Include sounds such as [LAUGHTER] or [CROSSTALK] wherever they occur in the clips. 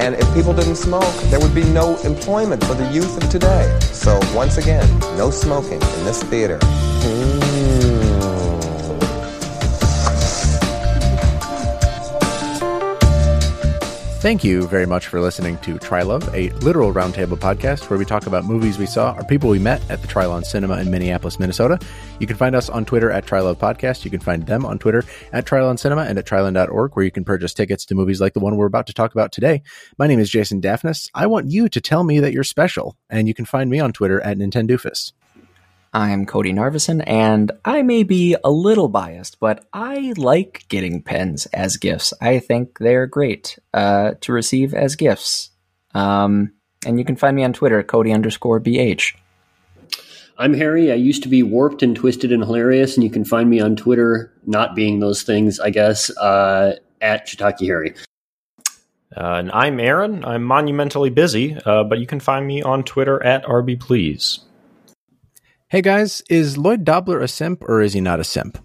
And if people didn't smoke, there would be no employment for the youth of today. So once again, no smoking in this theater. Hmm. Thank you very much for listening to Trylove, a literal roundtable podcast where we talk about movies we saw or people we met at the Trylon Cinema in Minneapolis, Minnesota. You can find us on Twitter at Trylove Podcast. You can find them on Twitter at Trylon Cinema and at Trylon.org, where you can purchase tickets to movies like the one we're about to talk about today. My name is Jason Daphnis. I want you to tell me that you're special, and you can find me on Twitter at Nintendoofus. I'm Cody Narvison, and I may be a little biased, but I like getting pens as gifts. I think they're great uh, to receive as gifts. Um, and you can find me on Twitter, Cody underscore BH. I'm Harry. I used to be warped and twisted and hilarious, and you can find me on Twitter, not being those things, I guess, uh, at Shiitake Harry. Uh, and I'm Aaron. I'm monumentally busy, uh, but you can find me on Twitter at RBPlease. Hey guys, is Lloyd Dobler a simp or is he not a simp?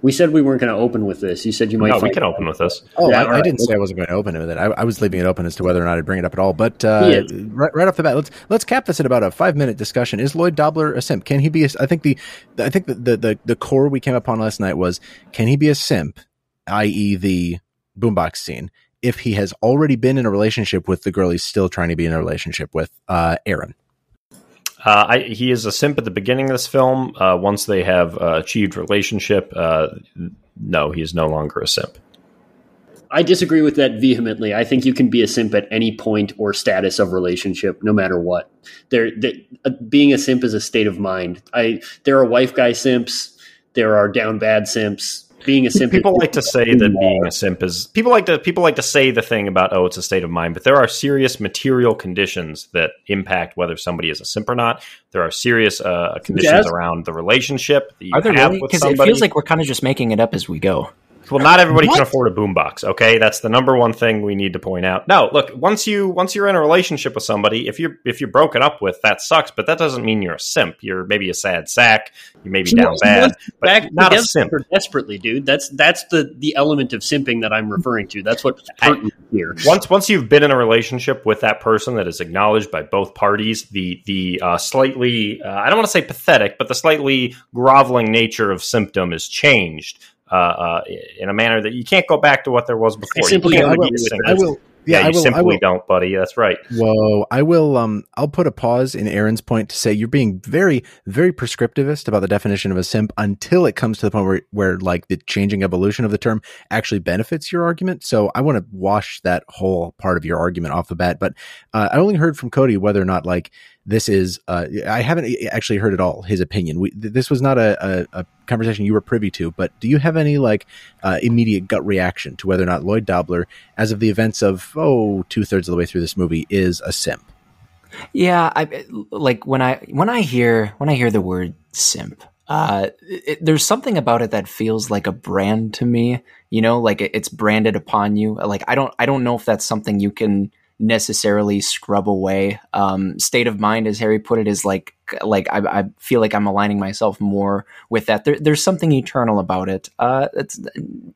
We said we weren't going to open with this. You said you might. No, we can open with this. Oh, yeah, I, I, didn't say I wasn't going to open with it. I, I, was leaving it open as to whether or not I'd bring it up at all. But uh, right, right off the bat, let's let's cap this at about a five minute discussion. Is Lloyd Dobler a simp? Can he be? A, I think the I think the, the the the core we came upon last night was can he be a simp, i.e. the boombox scene, if he has already been in a relationship with the girl he's still trying to be in a relationship with, uh, Aaron. Uh, I, he is a simp at the beginning of this film. Uh, once they have uh, achieved relationship, uh, no, he is no longer a simp. I disagree with that vehemently. I think you can be a simp at any point or status of relationship, no matter what. There, uh, being a simp is a state of mind. I there are wife guy simps, there are down bad simps being a simp. People like to say that being a simp is people like to people like to say the thing about oh it's a state of mind, but there are serious material conditions that impact whether somebody is a simp or not. There are serious uh, conditions yes. around the relationship that you are there have really? Because it feels like we're kind of just making it up as we go. Well, not everybody what? can afford a boombox. Okay, that's the number one thing we need to point out. No, look, once you once you're in a relationship with somebody, if you're if you're broken up with, that sucks. But that doesn't mean you're a simp. You're maybe a sad sack. You may be down bad, but back not a simp. Desperately, dude. That's that's the the element of simping that I'm referring to. That's what here. Once once you've been in a relationship with that person that is acknowledged by both parties, the the uh, slightly uh, I don't want to say pathetic, but the slightly groveling nature of symptom is changed uh, uh, in a manner that you can't go back to what there was before. I simply I will, I will, yeah, yeah you will, simply don't, buddy. That's right. Whoa, I will. Um, I'll put a pause in Aaron's point to say you're being very, very prescriptivist about the definition of a simp until it comes to the point where, where like the changing evolution of the term actually benefits your argument. So I want to wash that whole part of your argument off the bat. But uh, I only heard from Cody whether or not like this is uh, I haven't actually heard at all his opinion. We, this was not a, a, a, conversation you were privy to, but do you have any like uh, immediate gut reaction to whether or not Lloyd Dobler, as of the events of oh two thirds of the way through this movie, is a simp? Yeah, I like when I when I hear when I hear the word simp. Uh, it, there's something about it that feels like a brand to me. You know, like it, it's branded upon you. Like I don't I don't know if that's something you can necessarily scrub away. Um, state of mind, as Harry put it, is like like I, I feel like I'm aligning myself more with that. There, there's something eternal about it. Uh, it's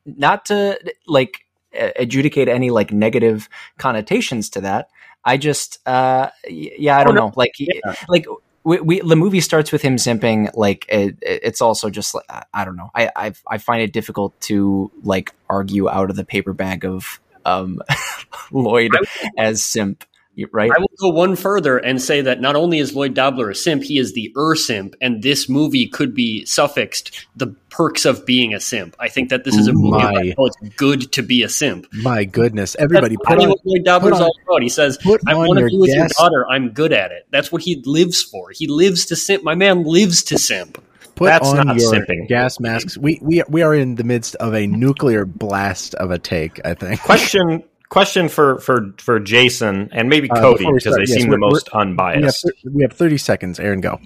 not to like adjudicate any like negative connotations to that. I just, uh, yeah, I don't oh, no. know. Like, yeah. like we, we, the movie starts with him simping. Like, it, it's also just like I don't know. I, I I find it difficult to like argue out of the paper bag of um, [LAUGHS] [LAUGHS] Lloyd as simp. Right. I will go one further and say that not only is Lloyd Dobler a simp, he is the ur simp, and this movie could be suffixed the perks of being a simp. I think that this is a movie my, about how it's good to be a simp. My goodness, everybody! That's put on, what Lloyd Dobler's all about. He says, "I want to be with your daughter. I'm good at it." That's what he lives for. He lives to simp. My man lives to simp. Put That's on your simping. gas masks. We we we are in the midst of a nuclear blast of a take. I think. Question question for for for Jason and maybe Uh, Cody because they yes, seem the most We have, unbiased. we have 30 seconds. Aaron, go.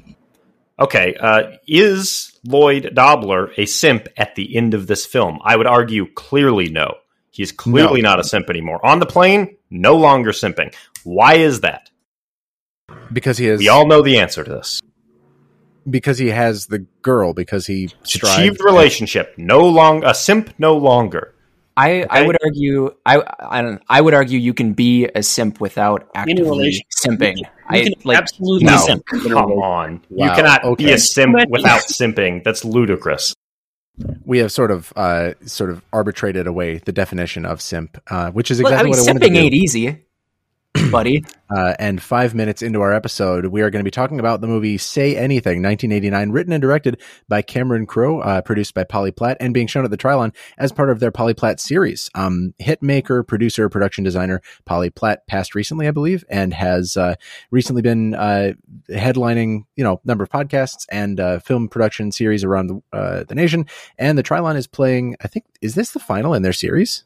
Okay, uh, is Lloyd Dobler a simp at the end of this film? I would argue clearly no. He's clearly not a simp anymore. On the plane, no longer simping. Why is that? Because he has We all know the answer to this. because he has the girl because he Achieved relationship, no long a simp, no longer. I, I would argue I I don't I would argue you can be a simp without actively relation- simping. You I can like absolutely no. simp. Come relationship. on, you Wow, cannot be a simp without simping. That's ludicrous. we have sort of uh sort of arbitrated away the definition of simp uh which is Well, exactly I mean what I wanted to simping do. ain't easy, [CLEARS THROAT] buddy. Uh, and five minutes into our episode, we are going to be talking about the movie Say Anything, 1989, written and directed by Cameron Crowe, uh, produced by Polly Platt, and being shown at the Trylon as part of their Polly Platt series. Um, hit maker, producer, production designer Polly Platt passed recently, I believe, and has uh, recently been uh, headlining, you know, number of podcasts and uh, film production series around the, uh, the nation. And the Trylon is playing, I think, is this the final in their series?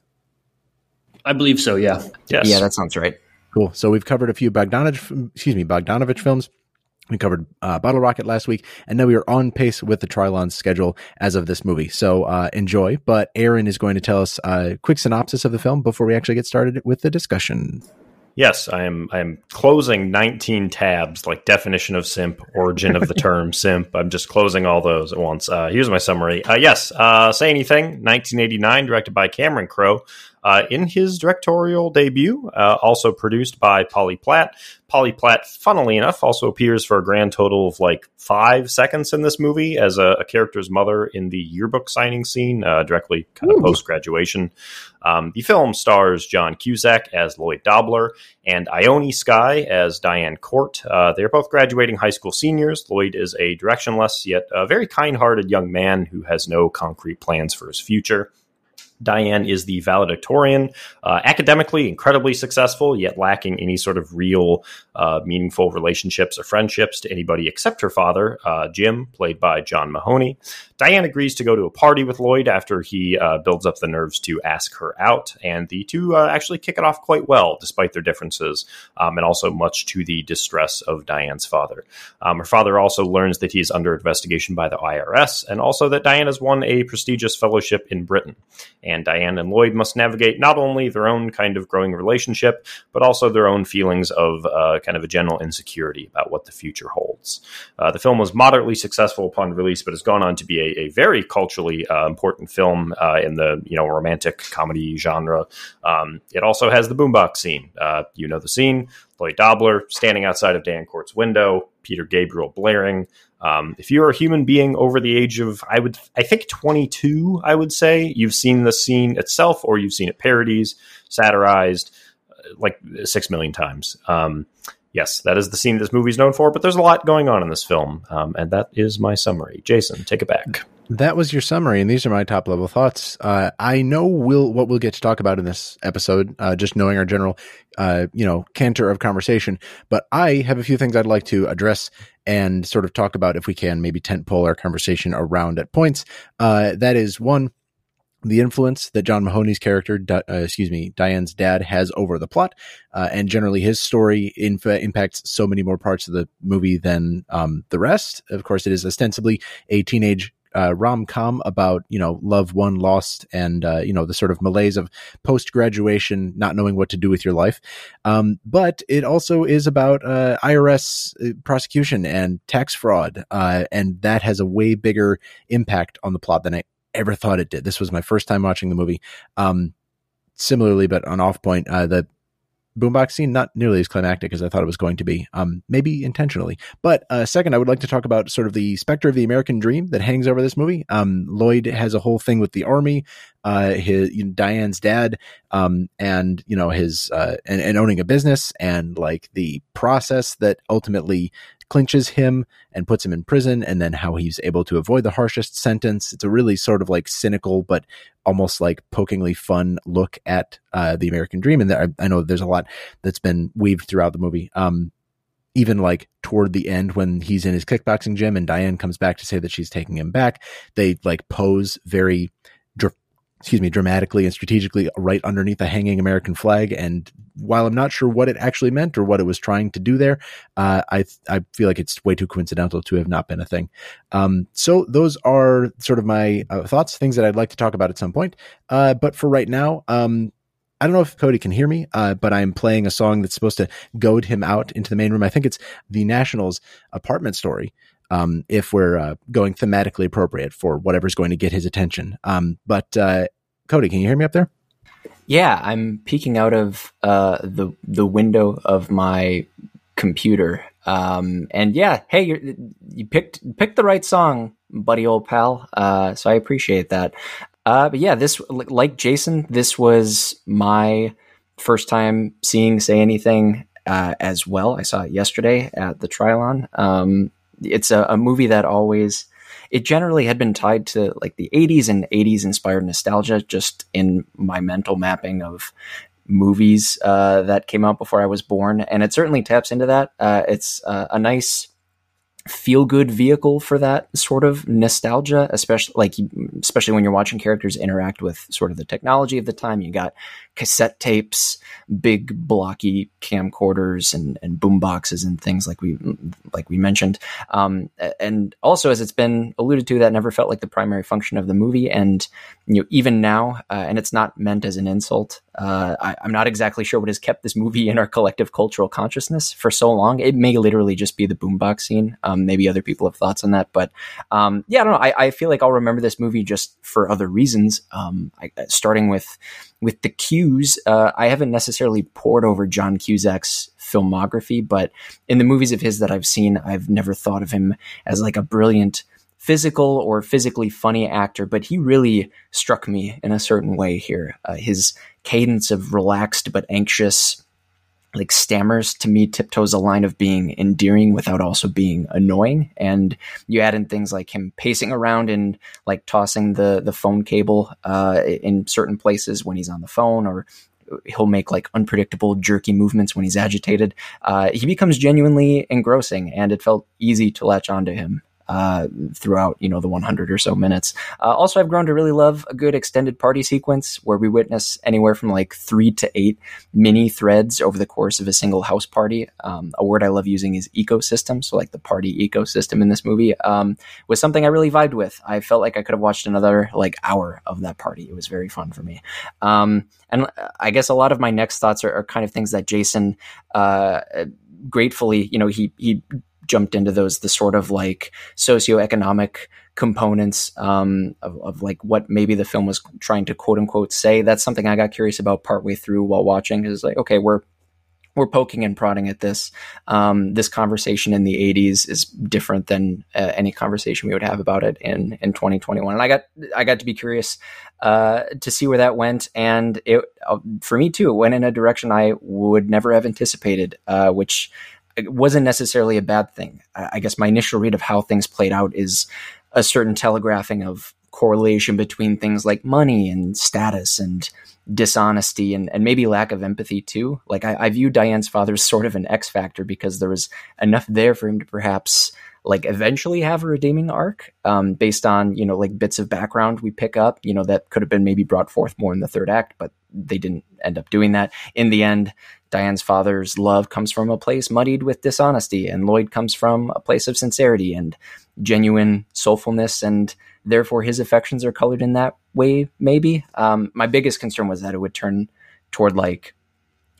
I believe so. Yeah. Yes. Yeah, that sounds right. Cool. So we've covered a few Bogdanovich, excuse me, Bogdanovich films. We covered uh, Bottle Rocket last week, and now we are on pace with the Trylon schedule as of this movie. So uh, enjoy. But Aaron is going to tell us a quick synopsis of the film before we actually get started with the discussion. Yes, I am. I am closing 19 tabs, like definition of simp, origin of the [LAUGHS] term simp. I'm just closing all those at once. Uh, here's my summary. Uh, yes, uh, say anything. 1989, directed by Cameron Crowe. Uh, in his directorial debut, uh, also produced by Polly Platt. Polly Platt, funnily enough, also appears for a grand total of like five seconds in this movie as a, a character's mother in the yearbook signing scene, uh, directly kind of post graduation. Um, the film stars John Cusack as Lloyd Dobler and Ione Skye as Diane Court. Uh, they are both graduating high school seniors. Lloyd is a directionless yet a very kind hearted young man who has no concrete plans for his future. Diane is the valedictorian, uh, academically incredibly successful, yet lacking any sort of real uh, meaningful relationships or friendships to anybody except her father, uh, Jim, played by John Mahoney. Diane agrees to go to a party with Lloyd after he uh, builds up the nerves to ask her out, and the two uh, actually kick it off quite well, despite their differences, um, and also much to the distress of Diane's father. Um, her father also learns that he is under investigation by the IRS, and also that Diane has won a prestigious fellowship in Britain. And Diane and Lloyd must navigate not only their own kind of growing relationship, but also their own feelings of uh, kind of a general insecurity about what the future holds. Uh, the film was moderately successful upon release, but has gone on to be a, a very culturally uh, important film uh, in the you know romantic comedy genre. Um, it also has the boombox scene. Uh, you know the scene: Lloyd Dobler standing outside of Dan Court's window, Peter Gabriel blaring. Um, if you're a human being over the age of, I would, I think 22, I would say you've seen the scene itself, or you've seen it parodies, satirized, uh, like six million times. Um, yes, that is the scene this movie is known for. But there's a lot going on in this film, um, and that is my summary. Jason, take it back. That was your summary, and these are my top level thoughts. Uh, I know we'll what we'll get to talk about in this episode, uh, just knowing our general, uh, you know, canter of conversation. But I have a few things I'd like to address and sort of talk about if we can, maybe tentpole our conversation around at points. Uh, that is one, the influence that John Mahoney's character, uh, excuse me, Diane's dad has over the plot, uh, and generally his story inf- impacts so many more parts of the movie than um, the rest. Of course, it is ostensibly a teenage uh, rom com about you know love won lost and uh, you know the sort of malaise of post graduation not knowing what to do with your life. Um, but it also is about uh, IRS uh, prosecution and tax fraud, uh, and that has a way bigger impact on the plot than I ever thought it did. This was my first time watching the movie. Um, similarly, but on off point, uh, the boombox scene not nearly as climactic as I thought it was going to be. Um, maybe intentionally. But uh, second, I would like to talk about sort of the specter of the American dream that hangs over this movie. Um, Lloyd has a whole thing with the army, uh, his you know, Diane's dad, um, and you know his uh, and, and owning a business, and like the process that ultimately clinches him and puts him in prison, and then how he's able to avoid the harshest sentence. It's a really sort of like cynical, but almost like pokingly fun look at uh, the American dream. And I, I know there's a lot that's been weaved throughout the movie. Um, even like toward the end when he's in his kickboxing gym and Diane comes back to say that she's taking him back, they like pose very excuse me, dramatically and strategically right underneath a hanging American flag. And while I'm not sure what it actually meant or what it was trying to do there, uh, I I feel like it's way too coincidental to have not been a thing. Um, so those are sort of my uh, thoughts, things that I'd like to talk about at some point. Uh, but for right now, um, I don't know if Cody can hear me, uh, but I'm playing a song that's supposed to goad him out into the main room. I think it's the National's Apartment Story. Um, if we're uh, going thematically appropriate for whatever's going to get his attention. Um, but uh, Cody, can you hear me up there? Yeah, I'm peeking out of uh, the the window of my computer, um, and yeah, hey, you picked picked the right song, buddy, old pal. Uh, so I appreciate that. Uh, but yeah, this like Jason, this was my first time seeing Say Anything uh, as well. I saw it yesterday at the Trylon. Um, it's a, a, movie that always it generally had been tied to like the 80s and 80s inspired nostalgia just in my mental mapping of movies uh, that came out before I was born and it certainly taps into that. Uh, it's uh, a nice feel good vehicle for that sort of nostalgia, especially like especially when you're watching characters interact with sort of the technology of the time. You got cassette tapes, big blocky camcorders, and and boom boxes and things like we like we mentioned. Um, and also, as it's been alluded to, that never felt like the primary function of the movie. And you know, even now, uh, and it's not meant as an insult. Uh, I, I'm not exactly sure what has kept this movie in our collective cultural consciousness for so long. It may literally just be the boombox scene. Um, maybe other people have thoughts on that, but um, yeah, I don't know. I, I, feel like I'll remember this movie just for other reasons. Um, I, starting with with the cues, uh, I haven't necessarily poured over John Cusack's filmography, but in the movies of his that I've seen, I've never thought of him as like a brilliant physical or physically funny actor, but he really struck me in a certain way here. Uh, his cadence of relaxed but anxious like stammers to me tiptoes a line of being endearing without also being annoying. And you add in things like him pacing around and like tossing the the phone cable uh, in certain places when he's on the phone or he'll make like unpredictable jerky movements when he's agitated. Uh, he becomes genuinely engrossing and it felt easy to latch onto him uh, throughout you know the 100 or so minutes. Uh, also, I've grown to really love a good extended party sequence where we witness anywhere from like three to eight mini threads over the course of a single house party. Um, a word I love using is ecosystem. So like the party ecosystem in this movie um, was something I really vibed with. I felt like I could have watched another like hour of that party. It was very fun for me. Um, and I guess a lot of my next thoughts are, are kind of things that Jason uh, gratefully, you know, he he jumped into those the sort of like socioeconomic components um, of, of, like what maybe the film was trying to quote unquote say. That's something I got curious about partway through while watching. Is like, okay, we're we're poking and prodding at this. Um, this conversation in the 80s is different than uh, any conversation we would have about it in in 2021. And I got I got to be curious uh, to see where that went, and it uh, for me too. It went in a direction I would never have anticipated, uh, which it wasn't necessarily a bad thing. I guess my initial read of how things played out is a certain telegraphing of correlation between things like money and status and dishonesty and, and maybe lack of empathy too. Like I, I view Diane's father as sort of an X factor because there was enough there for him to perhaps like eventually have a redeeming arc um, based on you know like bits of background we pick up you know that could have been maybe brought forth more in the third act but they didn't end up doing that. In the end diane's father's love comes from a place muddied with dishonesty and lloyd comes from a place of sincerity and genuine soulfulness and therefore his affections are colored in that way maybe. Um, my biggest concern was that it would turn toward like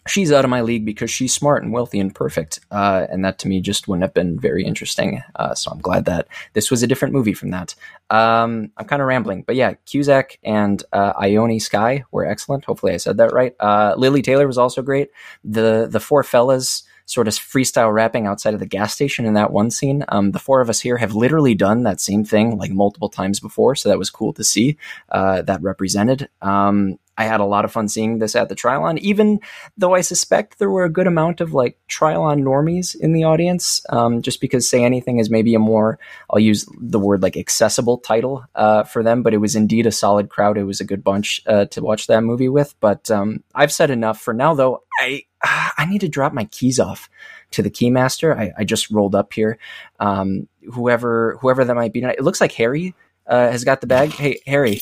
she's out of my league because she's smart and wealthy and perfect. Uh, and that to me just wouldn't have been very interesting. Uh, so I'm glad that this was a different movie from that. Um, I'm kind of rambling, but yeah, Cusack and uh, Ione Skye were excellent. Hopefully I said that right. Uh, Lili Taylor was also great. The the four fellas sort of freestyle rapping outside of the gas station in that one scene. Um, the four of us here have literally done that same thing like multiple times before, so that was cool to see uh, that represented. Um, I had a lot of fun seeing this at the Trylon, even though I suspect there were a good amount of like Trylon normies in the audience, um, just because Say Anything is maybe a more, I'll use the word like accessible title uh, for them, but it was indeed a solid crowd. It was a good bunch uh, to watch that movie with. But um, I've said enough for now, though. I, I need to drop my keys off to the keymaster. I, I just rolled up here. Um, whoever, whoever that might be, it looks like Harry uh, has got the bag. Hey, Harry,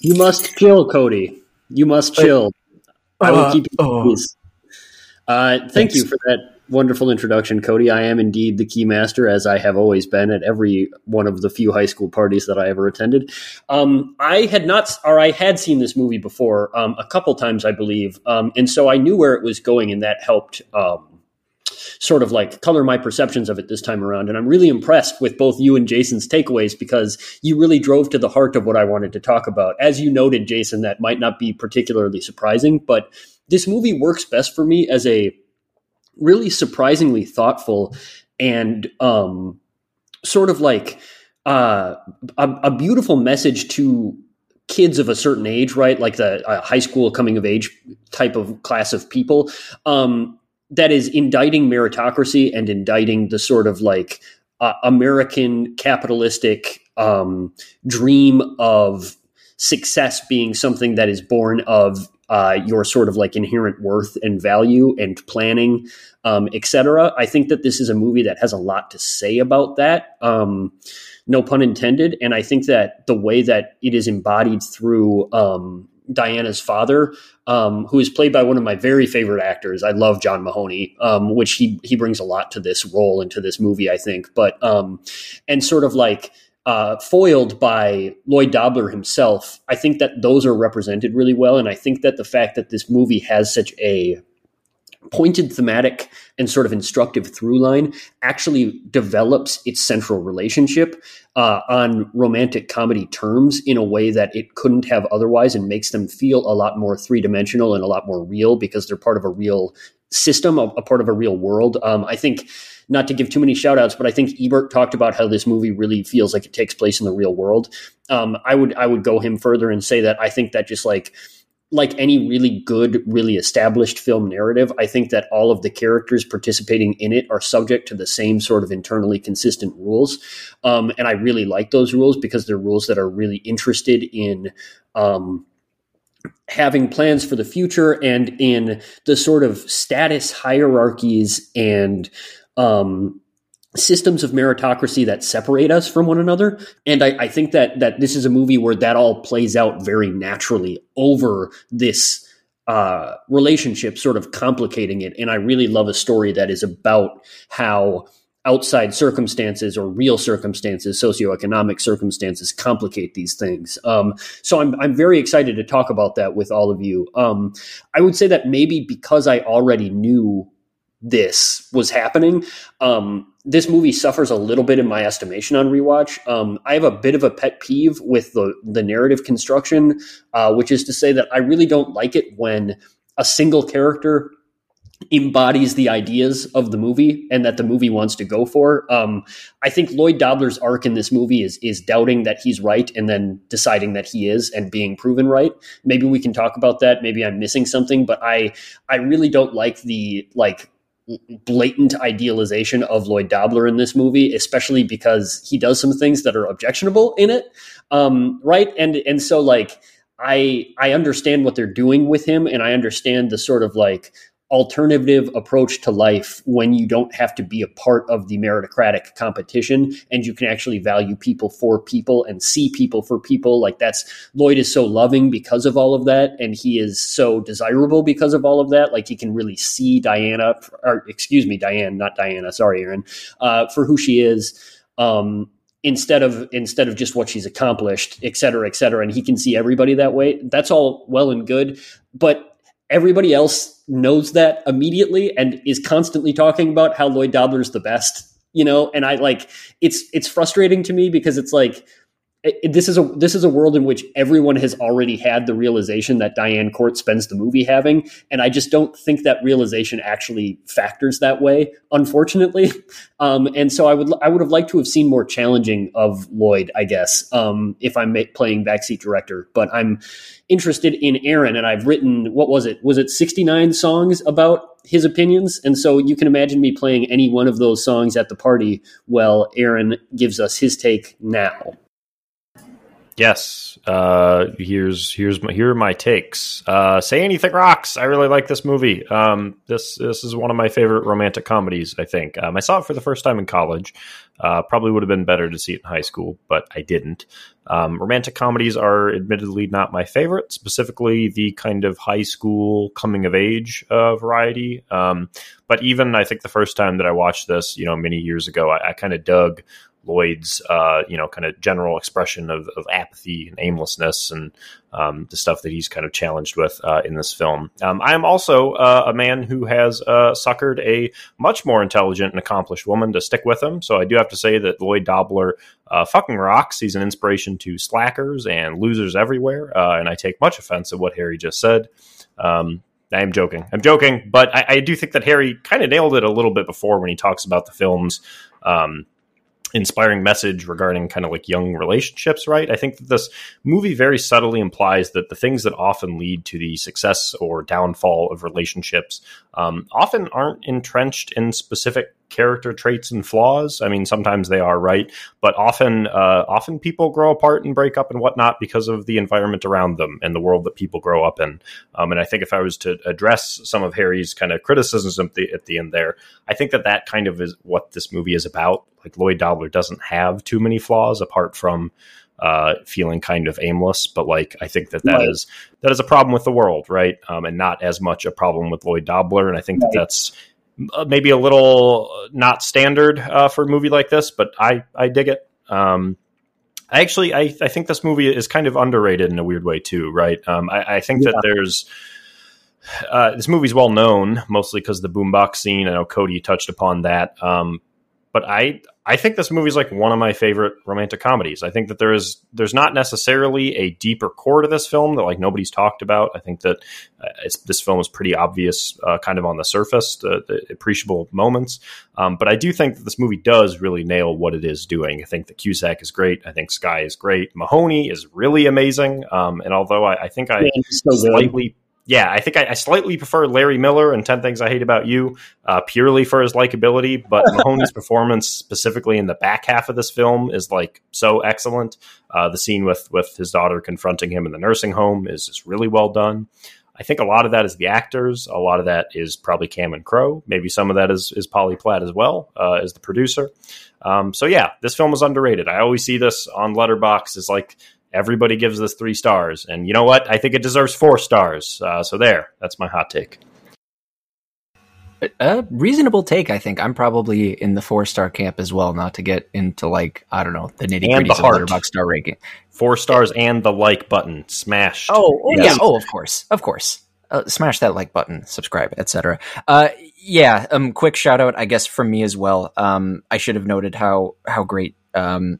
You must chill, Cody. You must chill. I will Uh, keep you oh. Uh, thank Thanks. you for that wonderful introduction, Cody. I am indeed the key master, as I have always been at every one of the few high school parties that I ever attended. Um, I had not, or I had seen this movie before um, a couple times, I believe, um, and so I knew where it was going, and that helped. Um, sort of like color my perceptions of it this time around. And I'm really impressed with both you and Jason's takeaways because you really drove to the heart of what I wanted to talk about. As you noted, Jason, that might not be particularly surprising, but this movie works best for me as a really surprisingly thoughtful and um, sort of like uh, a, a beautiful message to kids of a certain age, right? Like the uh, high school coming of age type of class of people. Um, that is indicting meritocracy and indicting the sort of like uh, American capitalistic um, dream of success being something that is born of uh, your sort of like inherent worth and value and planning, um, etc. I think that this is a movie that has a lot to say about that. Um, no pun intended. And I think that the way that it is embodied through um, Diana's father, um, who is played by one of my very favorite actors. I love John Mahoney, um, which he he brings a lot to this role and to this movie, I think. But um, and sort of like uh, foiled by Lloyd Dobler himself, I think that those are represented really well. And I think that the fact that this movie has such a pointed thematic and sort of instructive through line actually develops its central relationship uh, on romantic comedy terms in a way that it couldn't have otherwise and makes them feel a lot more three dimensional and a lot more real because they're part of a real system, a, a part of a real world. Um, I think. Not to give too many shout outs, but I think Ebert talked about how this movie really feels like it takes place in the real world. Um, I would I would go him further and say that I think that just like like any really good, really established film narrative, I think that all of the characters participating in it are subject to the same sort of internally consistent rules. Um, and I really like those rules because they're rules that are really interested in um, having plans for the future and in the sort of status hierarchies and um, systems of meritocracy that separate us from one another. And I, I, think that that this is a movie where that all plays out very naturally over this uh, relationship, sort of complicating it. And I really love a story that is about how outside circumstances or real circumstances, socioeconomic circumstances, complicate these things. Um, so I'm I'm very excited to talk about that with all of you. Um, I would say that maybe because I already knew this was happening. Um, this movie suffers a little bit in my estimation on rewatch. Um, I have a bit of a pet peeve with the the narrative construction, uh, which is to say that I really don't like it when a single character embodies the ideas of the movie and that the movie wants to go for. Um, I think Lloyd Dobler's arc in this movie is is doubting that he's right and then deciding that he is and being proven right. Maybe we can talk about that. Maybe I'm missing something, but I I really don't like the like blatant idealization of Lloyd Dobler in this movie, especially because he does some things that are objectionable in it. Um, right. And, and so like, I, I understand what they're doing with him and I understand the sort of like alternative approach to life when you don't have to be a part of the meritocratic competition and you can actually value people for people and see people for people. Like that's Lloyd is so loving because of all of that and he is so desirable because of all of that. Like he can really see Diana or excuse me Diane not Diana sorry Aaron uh, for who she is um, instead of instead of just what she's accomplished et cetera et cetera. And he can see everybody that way. That's all well and good but everybody else knows that immediately and is constantly talking about how Lloyd Dobler's the best, you know, and I like it's it's frustrating to me because it's like this is a this is a world in which everyone has already had the realization that Diane Court spends the movie having, and I just don't think that realization actually factors that way, unfortunately. [LAUGHS] Um, and so I would I would have liked to have seen more challenging of Lloyd, I guess, um, if I'm playing backseat director. But I'm interested in Aaron, and I've written what was it? Was it 69 songs about his opinions? And so you can imagine me playing any one of those songs at the party. Well, Aaron gives us his take now. Yes. Uh, here's here's my, here are my takes. Uh, Say anything rocks. I really like this movie. Um, this this is one of my favorite romantic comedies. I think um, I saw it for the first time in college. Uh, probably would have been better to see it in high school, but I didn't. Um, romantic comedies are admittedly not my favorite, specifically the kind of high school coming of age uh, variety. Um, but even I think the first time that I watched this, you know, many years ago, I, I kind of dug Lloyd's, uh, you know, kind of general expression of, of, apathy and aimlessness and um, the stuff that he's kind of challenged with uh, in this film. Um, I am also uh, a man who has uh, suckered a much more intelligent and accomplished woman to stick with him. So I do have to say that Lloyd Dobler uh, fucking rocks. He's an inspiration to slackers and losers everywhere. Uh, and I take much offense at what Harry just said. Um, I am joking. I'm joking, but I, I do think that Harry kind of nailed it a little bit before when he talks about the films. Um, inspiring message regarding kind of like young relationships, right? I think that this movie very subtly implies that the things that often lead to the success or downfall of relationships um, often aren't entrenched in specific character traits and flaws. I mean, sometimes they are right, but often, uh, often people grow apart and break up and whatnot because of the environment around them and the world that people grow up in. Um, and I think if I was to address some of Harry's kind of criticisms at the, at the end there, I think that that kind of is what this movie is about. Like Lloyd Dobler doesn't have too many flaws apart from uh, feeling kind of aimless. But like, I think that that right. is that is a problem with the world, right? Um, and not as much a problem with Lloyd Dobler. And I think right. that that's maybe a little not standard uh, for a movie like this, but I I dig it. Um, I actually I, I think this movie is kind of underrated in a weird way too, right? Um, I, I, think yeah. that there's uh, this movie's well known mostly because the boombox scene. I know Cody touched upon that, um, but I I think this movie is like one of my favorite romantic comedies. I think that there is there's not necessarily a deeper core to this film that like nobody's talked about. I think that uh, this film is pretty obvious, uh, kind of on the surface, the, the appreciable moments. Um, but I do think that this movie does really nail what it is doing. I think that Cusack is great. I think Skye is great. Mahoney is really amazing. Um, and although I, I think I yeah, so slightly yeah, I think I, I, slightly prefer Larry Miller and 10 Things I Hate About You uh, purely for his likability, but [LAUGHS] Mahoney's performance, specifically in the back half of this film, is like so excellent. Uh, the scene with, with his daughter confronting him in the nursing home is, is really well done. I think a lot of that is the actors. A lot of that is probably Cameron Crowe. Maybe some of that is, is Polly Platt as well uh, as the producer. Um, so yeah, this film is underrated. I always see this on Letterboxd as like everybody gives this three stars, and you know what? I think it deserves four stars. Uh, so there, that's my hot take. A reasonable take, I think. I'm probably in the four star camp as well. Not to get into like I don't know the nitty gritty of Letterboxd star ranking. Four stars and the like button smashed. Oh, oh yes. yeah. Oh, of course, of course. Uh, smash that like button, subscribe, etc. Uh, yeah. Um, quick shout out, I guess, from me as well. Um, I should have noted how how great um,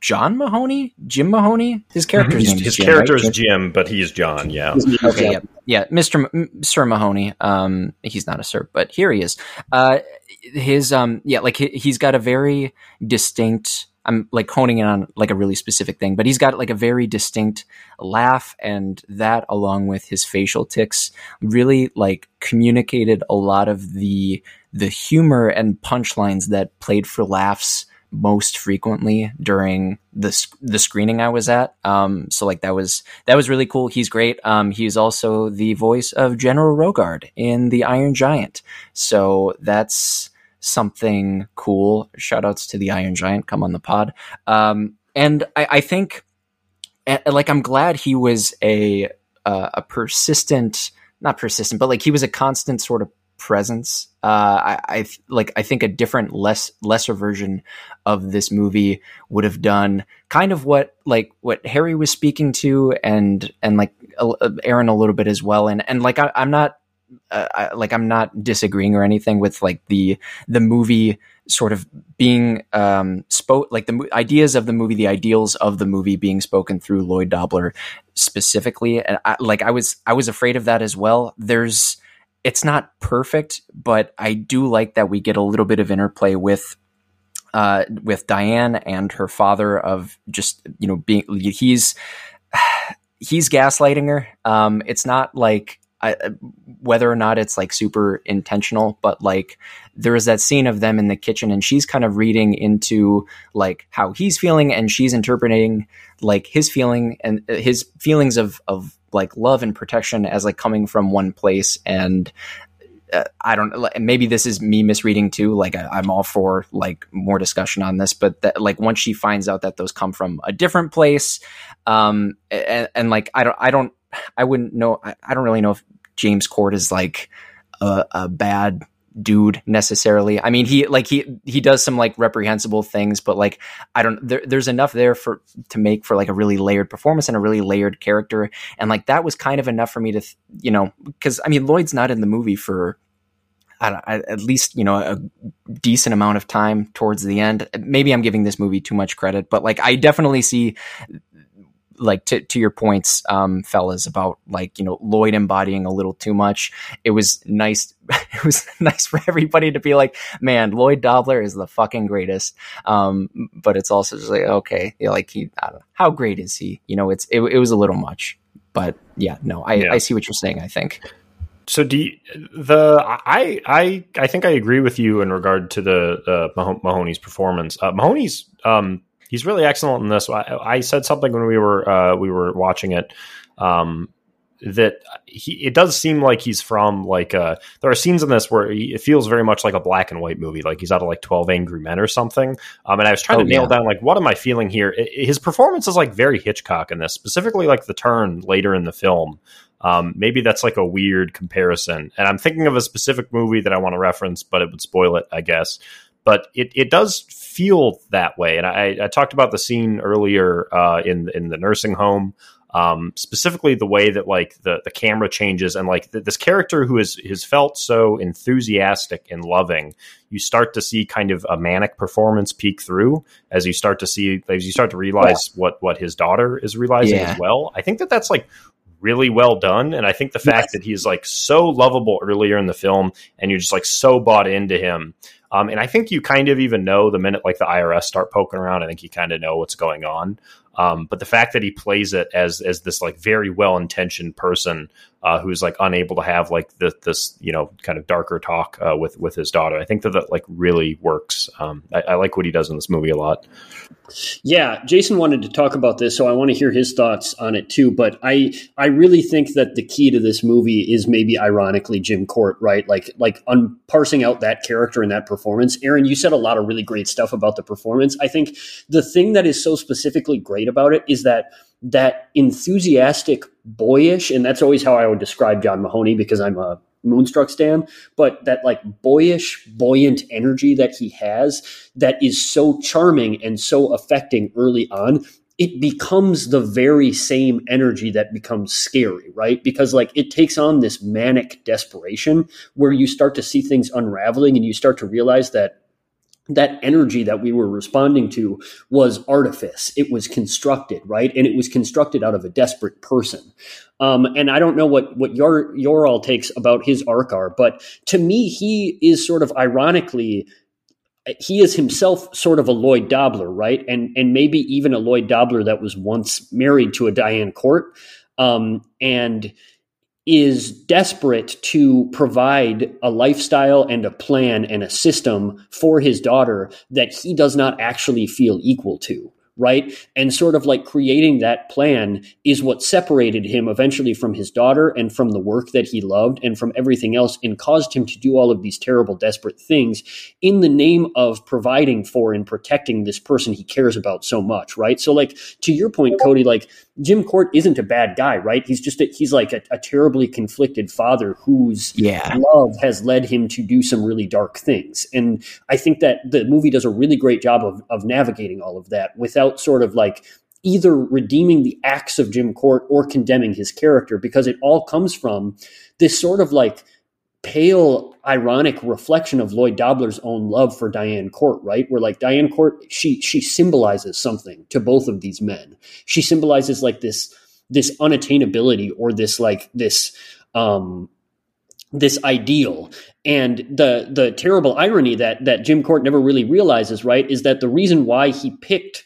John Mahoney, Jim Mahoney. His character his, his Jim, character right? is Jim, but he's John. Yeah. okay. Yeah. Yeah. Mr. M- Sir Mahoney. Um, he's not a sir, but here he is. Uh, his um, yeah, like he, he's got a very distinct. I'm like honing in on like a really specific thing, but he's got like a very distinct laugh, and that along with his facial ticks really like communicated a lot of the the humor and punchlines that played for laughs most frequently during the the screening I was at. Um, so like that was that was really cool. He's great. Um, he's also the voice of General Rogard in The Iron Giant. So that's something cool. Shout outs to the Iron Giant. Come on the pod. Um, and I, I think eh, like I'm glad he was a uh, a persistent, not persistent, but like he was a constant sort of presence. Uh, I, I like I think a different, less lesser version of this movie would have done kind of what like what Harry was speaking to, and and like Aaron a little bit as well. And and like I, am not uh, I, like I'm not disagreeing or anything with like the the movie sort of being um spoke like the ideas of the movie the ideals of the movie being spoken through lloyd dobler specifically and I, like i was i was afraid of that as well there's it's not perfect, but I do like that we get a little bit of interplay with uh, with Diane and her father of just you know being he's [SIGHS] he's gaslighting her. Um, it's not like I, whether or not it's like super intentional, but like there is that scene of them in the kitchen and she's kind of reading into like how he's feeling and she's interpreting like his feeling and uh, his feelings of, of like love and protection as like coming from one place. And uh, I don't maybe this is me misreading too. Like I, am all for like more discussion on this, but that like once she finds out that those come from a different place, um, and, and like I don't, I don't, I wouldn't know. I, I don't really know if James Court is like a, a bad dude necessarily. I mean, he like he he does some like reprehensible things, but like I don't there, there's enough there for to make for like a really layered performance and a really layered character, and like that was kind of enough for me to you know because I mean Lloyd's not in the movie for. at least you know a decent amount of time towards the end. Maybe I'm giving this movie too much credit, but like I definitely see like to, to your points, um, fellas, about like, you know, Lloyd embodying a little too much. It was nice. [LAUGHS] It was nice for everybody to be like, man, Lloyd Dobler is the fucking greatest. Um, but it's also just like, okay, yeah, like he, how great is he? You know, it's, it, it was a little much, but yeah, no, I, yeah. I see what you're saying. I think. So do you, the I I I think I agree with you in regard to the uh, Mahoney's performance. Uh, Mahoney's um, he's really excellent in this. I, I said something when we were uh, we were watching it um, that he it does seem like he's from like uh, there are scenes in this where he, it feels very much like a black and white movie, like he's out of like Twelve Angry Men or something. Um, and I was trying oh, to nail yeah. down like what am I feeling here? It, his performance is like very Hitchcock in this, specifically like the turn later in the film. Um, maybe that's like a weird comparison. And I'm thinking of a specific movie that I want to reference, but it would spoil it, I guess but it, it does feel that way. And I, I talked about the scene earlier uh, in in the nursing home, um, specifically the way that like the the camera changes and like th- this character who is has felt so enthusiastic and loving. You start to see kind of a manic performance peek through as you start to see as you start to realize yeah. what what his daughter is realizing yeah. as well. I think that that's like really well done. And I think the fact yes. that he's like so lovable earlier in the film and you're just like so bought into him um, and I think you kind of even know the minute like the IRS start poking around, I think you kind of know what's going on. Um, but the fact that he plays it as as this like very well intentioned person uh, who's like unable to have like the, this you know kind of darker talk uh, with with his daughter, I think that that like really works. Um, I, I, like what he does in this movie a lot. Yeah, Jason wanted to talk about this, so I want to hear his thoughts on it too. But I I really think that the key to this movie is maybe ironically Jim Court, right? Like like un- parsing out that character and that performance. Aaron, you said a lot of really great stuff about the performance. I think the thing that is so specifically great about it is that that enthusiastic, boyish, and that's always how I would describe John Mahoney because I'm a Moonstruck Stan, but that like boyish, buoyant energy that he has that is so charming and so affecting early on, it becomes the very same energy that becomes scary, right? Because like it takes on this manic desperation where you start to see things unraveling and you start to realize that that energy that we were responding to was artifice. It was constructed, right? And it was constructed out of a desperate person. Um, and I don't know what what your your all takes about his arc are, but to me, he is sort of ironically he is himself sort of a Lloyd Dobler, right? And and maybe even a Lloyd Dobler that was once married to a Diane Court, um, and is desperate to provide a lifestyle and a plan and a system for his daughter that he does not actually feel equal to right? And sort of like creating that plan is what separated him eventually from his daughter and from the work that he loved and from everything else and caused him to do all of these terrible, desperate things in the name of providing for and protecting this person he cares about so much, right? So, like, to your point, Cody, like, Jim Court isn't a bad guy, right? He's just a, he's like a, a, terribly conflicted father whose yeah. love has led him to do some really dark things. And I think that the movie does a really great job of, of navigating all of that without sort of like either redeeming the acts of Jim Court or condemning his character because it all comes from this sort of like pale ironic reflection of Lloyd Dobler's own love for Diane Court, right? Where like Diane Court, she she symbolizes something to both of these men. She symbolizes like this this unattainability or this like this um this ideal and the the terrible irony that that Jim Court never really realizes right is that the reason why he picked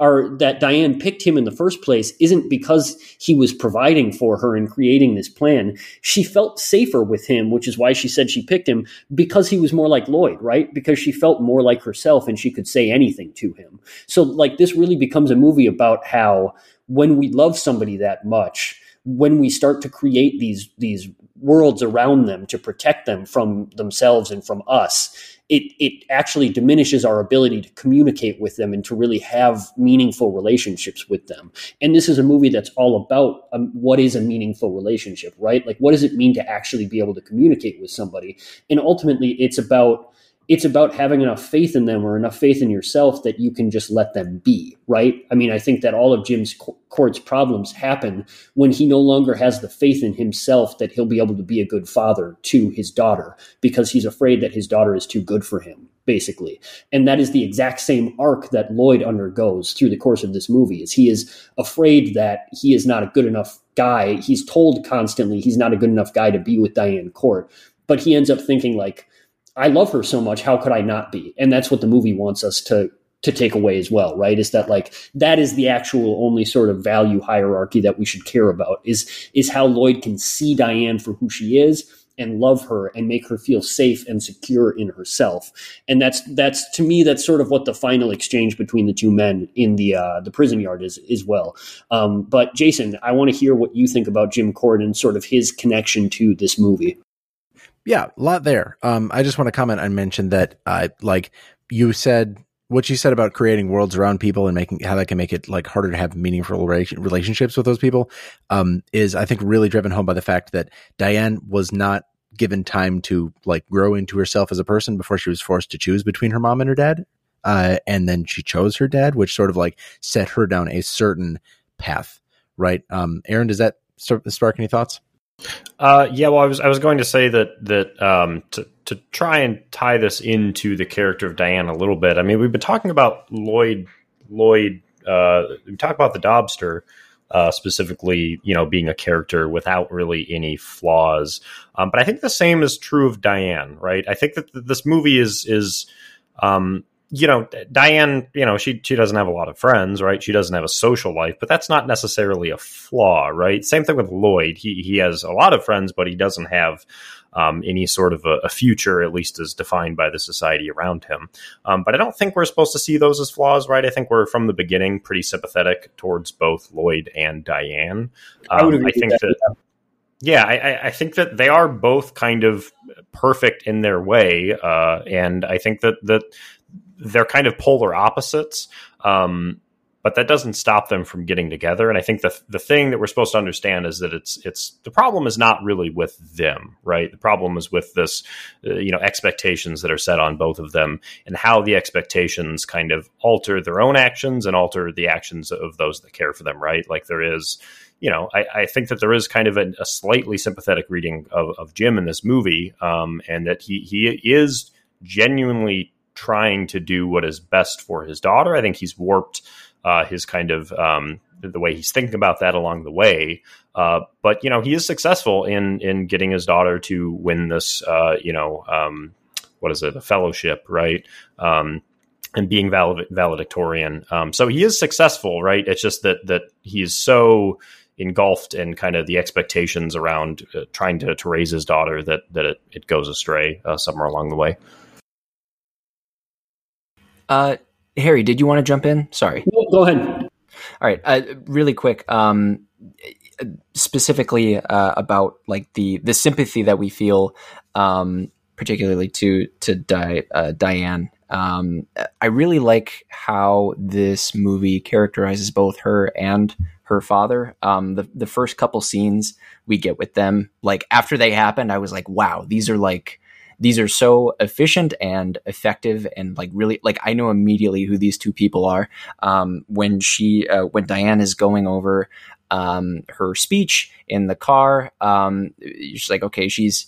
or that Diane picked him in the first place isn't because he was providing for her and creating this plan. She felt safer with him, which is why she said she picked him because he was more like Lloyd, right? Because she felt more like herself and she could say anything to him. So like this really becomes a movie about how when we love somebody that much, when we start to create these these worlds around them to protect them from themselves and from us, it it actually diminishes our ability to communicate with them and to really have meaningful relationships with them. And this is a movie that's all about um, what is a meaningful relationship, right? Like what does it mean to actually be able to communicate with somebody? And ultimately, it's about it's about having enough faith in them or enough faith in yourself that you can just let them be, right? I mean, I think that all of Jim's Court's problems happen when he no longer has the faith in himself that he'll be able to be a good father to his daughter because he's afraid that his daughter is too good for him basically and that is the exact same arc that lloyd undergoes through the course of this movie is he is afraid that he is not a good enough guy he's told constantly he's not a good enough guy to be with diane court but he ends up thinking like I love her so much. How could I not be? And that's what the movie wants us to to take away as well, right? Is that like that is the actual only sort of value hierarchy that we should care about is is how Lloyd can see Diane for who she is and love her and make her feel safe and secure in herself. And that's that's to me that's sort of what the final exchange between the two men in the uh, the prison yard is as well. Um, but Jason, I want to hear what you think about Jim Corden, sort of his connection to this movie. Yeah, a lot there. Um, I just want to comment and mention that, uh, like you said, what you said about creating worlds around people and making how that can make it like harder to have meaningful relationships with those people, um, is I think really driven home by the fact that Diane was not given time to like grow into herself as a person before she was forced to choose between her mom and her dad. Uh, and then she chose her dad, which sort of like set her down a certain path, right? Um, Aaron, does that spark any thoughts? Uh, yeah, well, I was I was going to say that that um, to to try and tie this into the character of Diane a little bit. I mean, we've been talking about Lloyd Lloyd. Uh, we talk about the Dobster uh, specifically, you know, being a character without really any flaws. Um, but I think the same is true of Diane, right? I think that this movie is is um, you know, Diane, you know, she she doesn't have a lot of friends, right? She doesn't have a social life, but that's not necessarily a flaw, right? Same thing with Lloyd. He he has a lot of friends, but he doesn't have um, any sort of a, a, future, at least as defined by the society around him. Um, but I don't think we're supposed to see those as flaws, right? I think we're from the beginning pretty sympathetic towards both Lloyd and Diane. Um, I, I, think that. that yeah, I, I, think that they are both kind of perfect in their way, uh, and I think that that they're kind of polar opposites. Um, but that doesn't stop them from getting together. And I think the the thing that we're supposed to understand is that it's it's the problem is not really with them, right? The problem is with this, uh, you know, expectations that are set on both of them, and how the expectations kind of alter their own actions and alter the actions of those that care for them, right? Like there is, you know, I, I think that there is kind of a, a slightly sympathetic reading of, of Jim in this movie, um, and that he he is genuinely trying to do what is best for his daughter. I think he's warped uh, his kind of um, the way he's thinking about that along the way. Uh, but you know, he is successful in in getting his daughter to win this. Uh, you know, um, what is it? A fellowship, right? Um, and being valedictorian. Um, so he is successful, right? It's just that that he's so engulfed in kind of the expectations around uh, trying to, to raise his daughter that that it, it goes astray uh, somewhere along the way. Uh, Harry, did you want to jump in? Sorry. No, go ahead. All right. Uh, really quick. Um, specifically uh, about like the the sympathy that we feel, um, particularly to to Di- uh, Diane. Um, I really like how this movie characterizes both her and her father. Um, the the first couple scenes we get with them, like after they happened, I was like, wow, these are like these are so efficient and effective and like really like I know immediately who these two people are. Um, when she uh, when Diane is going over um, her speech in the car, um, she's like, okay, she's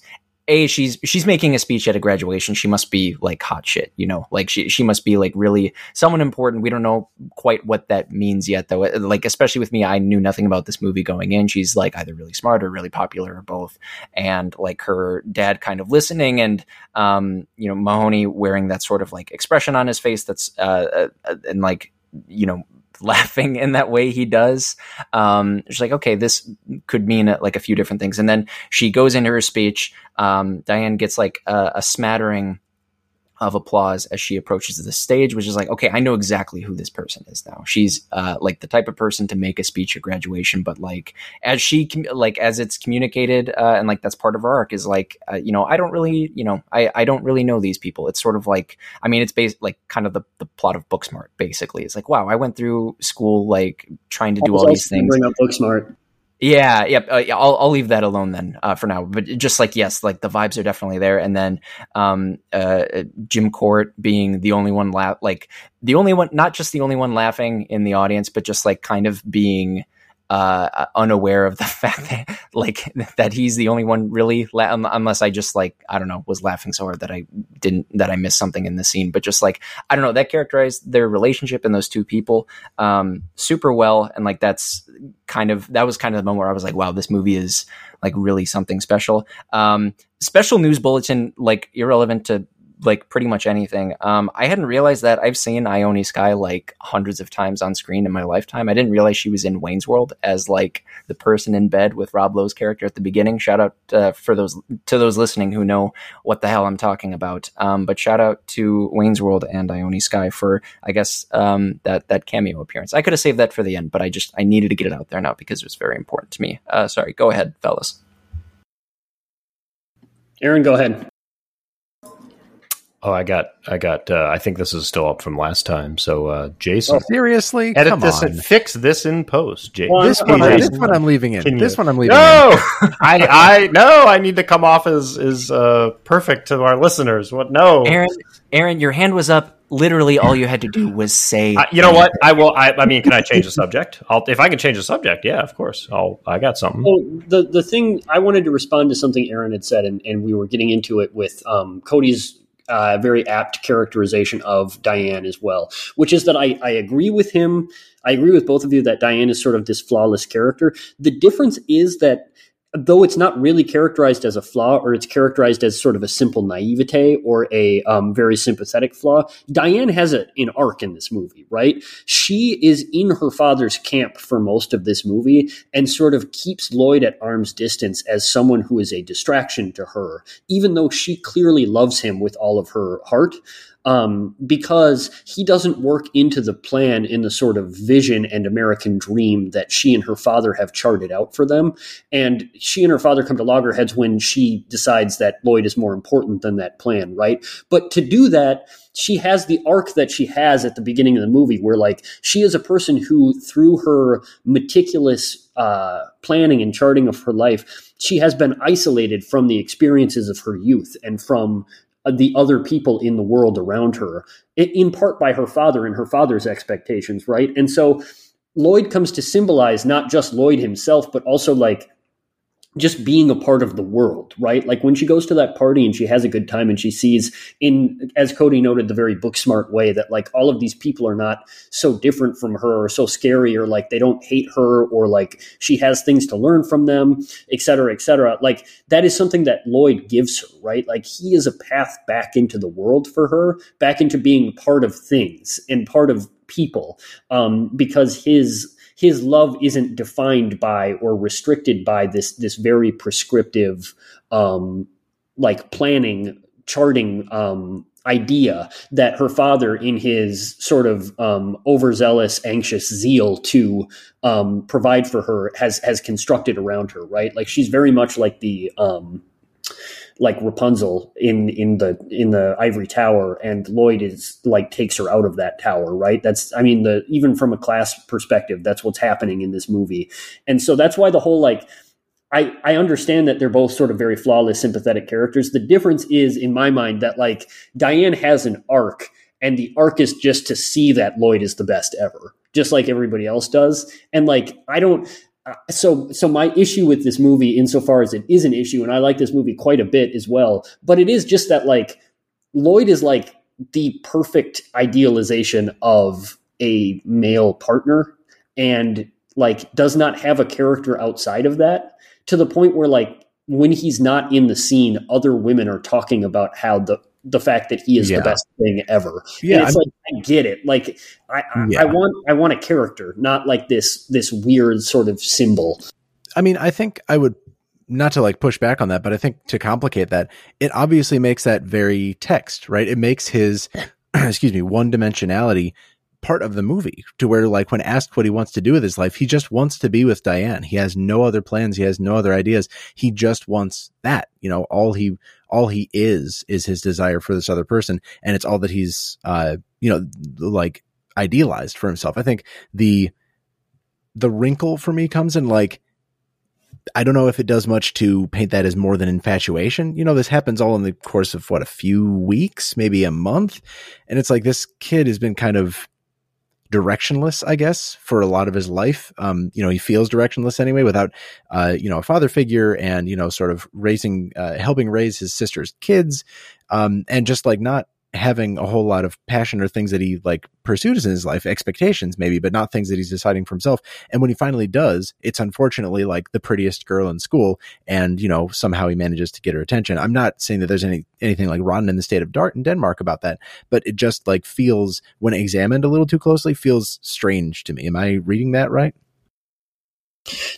a she's she's making a speech at a graduation. She must be like hot shit you know? Like she she must be like really someone important. We don't know quite what that means yet though. Like especially with me i knew nothing about this movie going in. She's like either really smart or really popular or both. And like her dad kind of listening and um you know mahoney wearing that sort of like expression on his face that's uh, uh and like you know [LAUGHS] laughing in that way he does. Um, she's like, okay, this could mean uh, like a few different things. And then she goes into her speech. Um, Diane gets like a, a smattering of applause as she approaches the stage, which is like, okay, I know exactly who this person is now. She's uh, like the type of person to make a speech at graduation, but like as she like as it's communicated uh, and like that's part of her arc is like, uh, you know, I don't really, you know, I I don't really know these people. It's sort of like, I mean, it's based like kind of the the plot of Booksmart. Basically, it's like, wow, I went through school like trying to do all these things. Bring up Booksmart. Yeah, yep. Uh, yeah, I'll I'll leave that alone then uh, for now. But just like yes, like the vibes are definitely there. And then um, uh, Jim Court being the only one laugh, like the only one, not just the only one laughing in the audience, but just like kind of being uh, unaware of the [LAUGHS] fact that like that he's the only one really la- unless I just like I don't know was laughing so hard that I didn't that I missed something in the scene. But just like I don't know that characterized their relationship and those two people um, super well. And like that's kind of that was kind of the moment where I was like wow this movie is like really something special. Um, special news bulletin like irrelevant to like pretty much anything. Um, I hadn't realized that I've seen Ione Skye like hundreds of times on screen in my lifetime. I didn't realize she was in Wayne's World as like the person in bed with Rob Lowe's character at the beginning. Shout out uh, for those to those listening who know what the hell I'm talking about. Um, but shout out to Wayne's World and Ione Skye for I guess um, that that cameo appearance. I could have saved that for the end, but I just I needed to get it out there now because it was very important to me. Uh, sorry, go ahead, fellas. Aaron, go ahead. Oh, I got, I got. Uh, I think this is still up from last time. So, uh, Jason, oh, seriously, edit Come this on. and fix this in post. Jason, this, one, this one I'm leaving in. This one I'm leaving. No, [LAUGHS] I, I, no, I need to come off as is uh, perfect to our listeners. What? No, Aaron, Aaron, your hand was up. Literally, all you had to do was say. I, you know what? I will. I, I mean, can I change the subject? I'll, if I can change the subject, yeah, of course. I'll. I got something. Well, the the thing I wanted to respond to something Aaron had said, and, and we were getting into it with um, Cody's uh, very apt characterization of Diane as well, which is that I, I agree with him. I agree with both of you that Diane is sort of this flawless character. The difference is that though it's not really characterized as a flaw or it's characterized as sort of a simple naivete or a um, very sympathetic flaw diane has a, an arc in this movie right? She is in her father's camp for most of this movie and sort of keeps lloyd at arm's distance as someone who is a distraction to her even though she clearly loves him with all of her heart um, because he doesn't work into the plan in the sort of vision and American dream that she and her father have charted out for them. And she and her father come to loggerheads when she decides that Lloyd is more important than that plan, right? But to do that, she has the arc that she has at the beginning of the movie where like she is a person who through her meticulous uh, planning and charting of her life she has been isolated from the experiences of her youth and from the other people in the world around her, in part by her father and her father's expectations, right? And so Lloyd comes to symbolize not just Lloyd himself, but also like just being a part of the world, right? Like when she goes to that party and she has a good time and she sees in, as Cody noted, the very Booksmart way that like all of these people are not so different from her or so scary or like they don't hate her or like she has things to learn from them, et cetera, et cetera. Like that is something that Lloyd gives her, right? Like he is a path back into the world for her, back into being part of things and part of people um, because his his love isn't defined by or restricted by this this very prescriptive um, like planning charting um, idea that her father in his sort of um, overzealous anxious zeal to um, provide for her has has constructed around her right? Like she's very much like the um, like Rapunzel in in the in the ivory tower, and Lloyd is like takes her out of that tower, right? That's I mean the even from a class perspective, that's what's happening in this movie, and so that's why the whole like. I, I understand that they're both sort of very flawless, sympathetic characters. The difference is, in my mind, that like Diane has an arc, and the arc is just to see that Lloyd is the best ever, just like everybody else does. And like, I don't, Uh, so so my issue with this movie insofar as it is an issue and i like this movie quite a bit as well but it is just that like lloyd is like the perfect idealization of a male partner and like does not have a character outside of that to the point where like when he's not in the scene other women are talking about how the the fact that he is Yeah. the best thing ever. Yeah, and it's I like I get it. Like I, I, Yeah. I want I want a character, not like this this weird sort of symbol. I mean, I think I would not to like push back on that, but I think to complicate that, it obviously makes that very text, right? It makes his, [CLEARS THROAT] excuse me, one dimensionality part of the movie to where like when asked what he wants to do with his life, he just wants to be with Diane. He has no other plans. He has no other ideas. He just wants that, you know, all he, all he is, is his desire for this other person. And it's all that he's, uh, you know, like idealized for himself. I think the, the wrinkle for me comes in like, I don't know if it does much to paint that as more than infatuation. You know, this happens all in the course of what a few weeks, maybe a month. And it's like this kid has been kind of directionless, I guess, for a lot of his life. Um, you know, he feels directionless anyway without, uh, you know, a father figure and, you know, sort of raising, uh, helping raise his sister's kids. Um, and just like not having a whole lot of passion or things that he like pursues in his life, expectations maybe, but not things that he's deciding for himself. And when he finally does, it's unfortunately like the prettiest girl in school. And, you know, somehow he manages to get her attention. I'm not saying that there's any, anything like rotten in the state of Dart in Denmark about that, but it just like feels when examined a little too closely feels strange to me. Am I reading that right?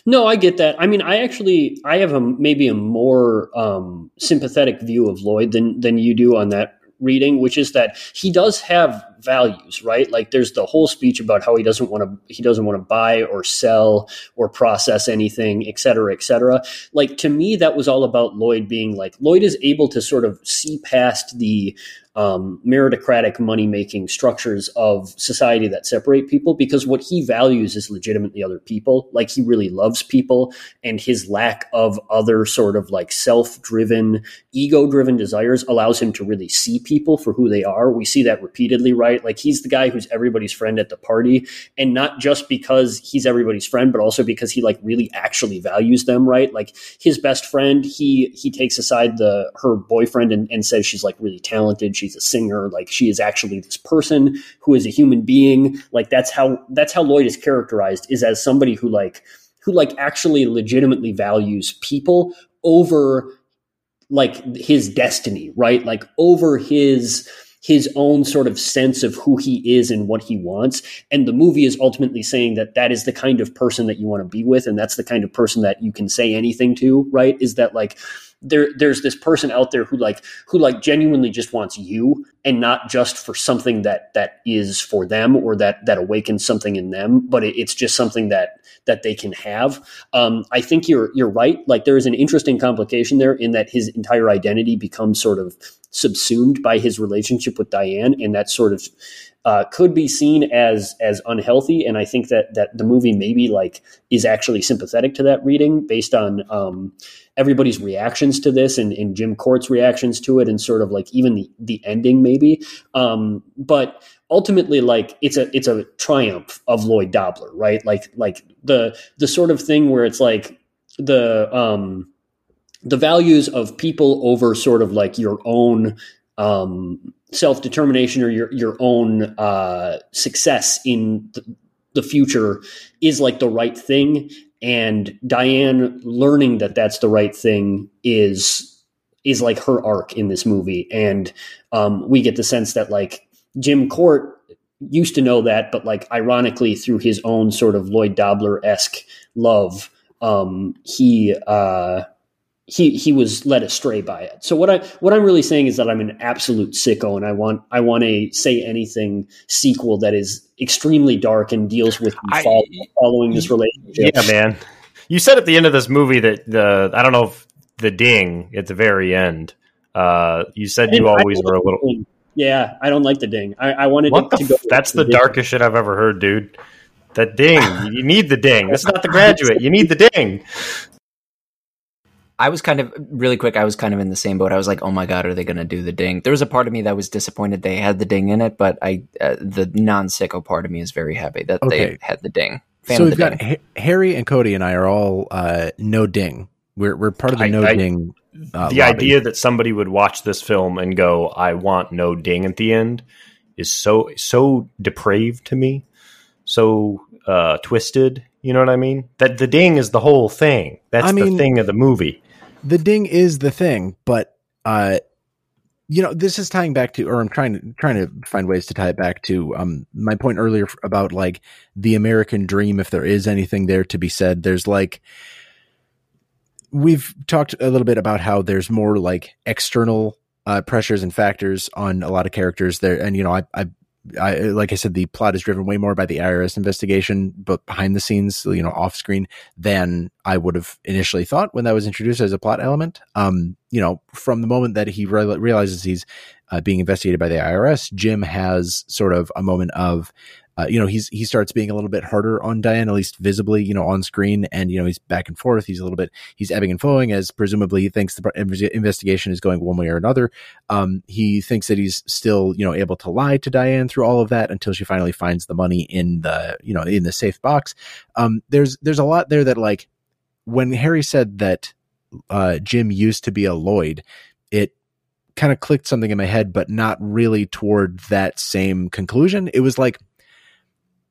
No, I get that. I mean, I actually I have a maybe a more um, sympathetic view of Lloyd than than you do on that reading, which is that he does have values, right? Like there's the whole speech about how he doesn't want to he doesn't want to buy or sell or process anything, et cetera, et cetera. Like to me, that was all about Lloyd being like Lloyd is able to sort of see past the um, meritocratic money making structures of society that separate people because what he values is legitimately other people. Like he really loves people, and his lack of other sort of like self driven, ego driven desires allows him to really see people for who they are. We see that repeatedly, right? Like he's the guy who's everybody's friend at the party, and not just because he's everybody's friend, but also because he like really actually values them, right? Like his best friend, he he takes aside the her boyfriend and, and says she's like really talented. She's a singer. Like she is actually this person who is a human being. Like that's how that's how Lloyd is characterized is as somebody who like who like actually legitimately values people over like his destiny, right? Like over his his own sort of sense of who he is and what he wants. And the movie is ultimately saying that that is the kind of person that you want to be with. And that's the kind of person that you can say anything to, right? Is that like, there, there's this person out there who like, who like genuinely just wants you and not just for something that, that is for them or that, that awakens something in them, but it, it's just something that, that they can have. Um, I think you're, you're right. Like there is an interesting complication there in that his entire identity becomes sort of subsumed by his relationship with Diane, and that sort of uh, could be seen as as unhealthy. And I think that that the movie maybe like is actually sympathetic to that reading based on um, everybody's reactions to this and, and Jim Court's reactions to it, and sort of like even the the ending maybe. Um, but ultimately like it's a it's a triumph of Lloyd Dobler, right? Like like the the sort of thing where it's like the um the values of people over sort of like your own um, self determination or your your own uh, success in the, the future is like the right thing, and Diane learning that that's the right thing is is like her arc in this movie, and um, we get the sense that like Jim Court used to know that, but like ironically through his own sort of Lloyd Dobler esque love, um, he. Uh, he he was led astray by it. So what I what I'm really saying is that I'm an absolute sicko, and I want I want a say anything sequel that is extremely dark and deals with I- follow, following this relationship. Yeah, man. You said at the end of this movie that the I don't know if the ding at the very end. Uh, you said you always were a little. ding. Yeah, I don't like the ding. I, I wanted What it the? to go. That's the ding. darkest shit I've ever heard, dude. That ding. [LAUGHS] You need the ding. This is not the graduate. You need the ding. I was kind of really quick. I was kind of in the same boat. I was like, "Oh my god, are they going to do the ding?" There was a part of me that was disappointed they had the ding in it, but I, uh, the non sicko part of me is very happy that Okay. they had the ding. Fan so we've got ding. Ha- Harry and Cody and I are all uh, no ding. We're we're part of the I- no I- ding. Uh, the lobby. idea that somebody would watch this film and go, "I want no ding at the end," is so so depraved to me, so uh, twisted. You know what I mean? That the ding is the whole thing. That's I mean- the thing of the movie. The ding is the thing, but uh, you know, this is tying back to, or I'm trying to trying to find ways to tie it back to um my point earlier about like the American dream. If there is anything there to be said, there's like we've talked a little bit about how there's more like external uh, pressures and factors on a lot of characters there, and you know, I, I I, like I said, the plot is driven way more by the IRS investigation, but behind the scenes, you know, off screen than I would have initially thought when that was introduced as a plot element. Um, you know, from the moment that he re- realizes he's uh, being investigated by the IRS, Jim has sort of a moment of, uh, you know, he's he starts being a little bit harder on Diane, at least visibly, you know, on screen, and you know, he's back and forth. He's a little bit he's ebbing and flowing as presumably he thinks the investigation is going one way or another. Um, he thinks that he's still, you know, able to lie to Diane through all of that until she finally finds the money in the, you know, in the safe box. Um, there's there's a lot there that like when Harry said that uh, Jim used to be a Lloyd, it kind of clicked something in my head, but not really toward that same conclusion. It was like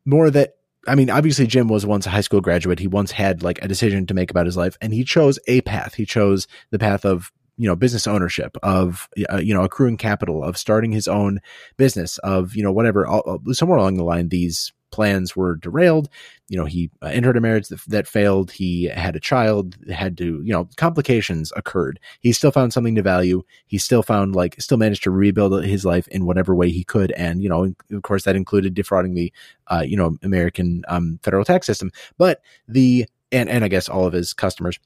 more that I mean, obviously Jim was once a high school graduate. He once had like a decision to make about his life and he chose a path. He chose the path of, you know, business ownership of, uh, you know, accruing capital of starting his own business of, you know, whatever, all, somewhere along the line, these plans were derailed. You know, he uh, entered a marriage that, that, failed. He had a child, had to, you know, complications occurred. He still found something to value. He still found, like, still managed to rebuild his life in whatever way he could. And, you know, of course, that included defrauding the, uh, you know, American um, federal tax system. But the, and, and I guess all of his customers.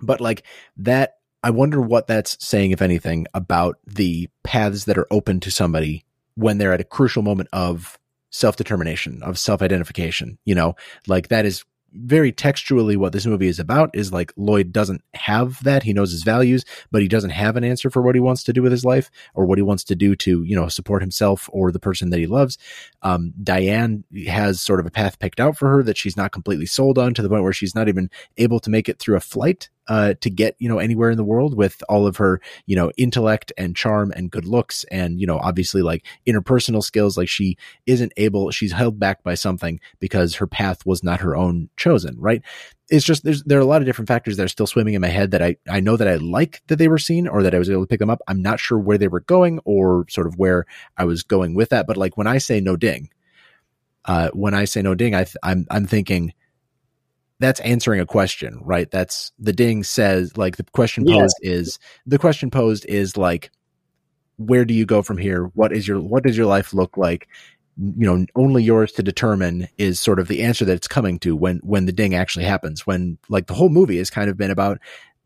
But like that, I wonder what that's saying, if anything, about the paths that are open to somebody when they're at a crucial moment of self determination, of self identification. You know, like that is very textually what this movie is about is like Lloyd doesn't have that. He knows his values, but he doesn't have an answer for what he wants to do with his life or what he wants to do to, you know, support himself or the person that he loves. Um, Diane has sort of a path picked out for her that she's not completely sold on to the point where she's not even able to make it through a flight uh, to get you know anywhere in the world with all of her you know intellect and charm and good looks and you know obviously like interpersonal skills. Like she isn't able she's held back by something because her path was not her own chosen right? It's just there's there are a lot of different factors that are still swimming in my head that I I know that I like that they were seen or that I was able to pick them up. I'm not sure where they were going or sort of where I was going with that. But like when I say no ding uh when I say no ding I th- I'm I'm thinking that's answering a question, right? That's the ding says like the question posed is the question posed is like where do you go from here? What is your what does your life look like? You know, only yours to determine is sort of the answer that it's coming to when when the ding actually happens. When like the whole movie has kind of been about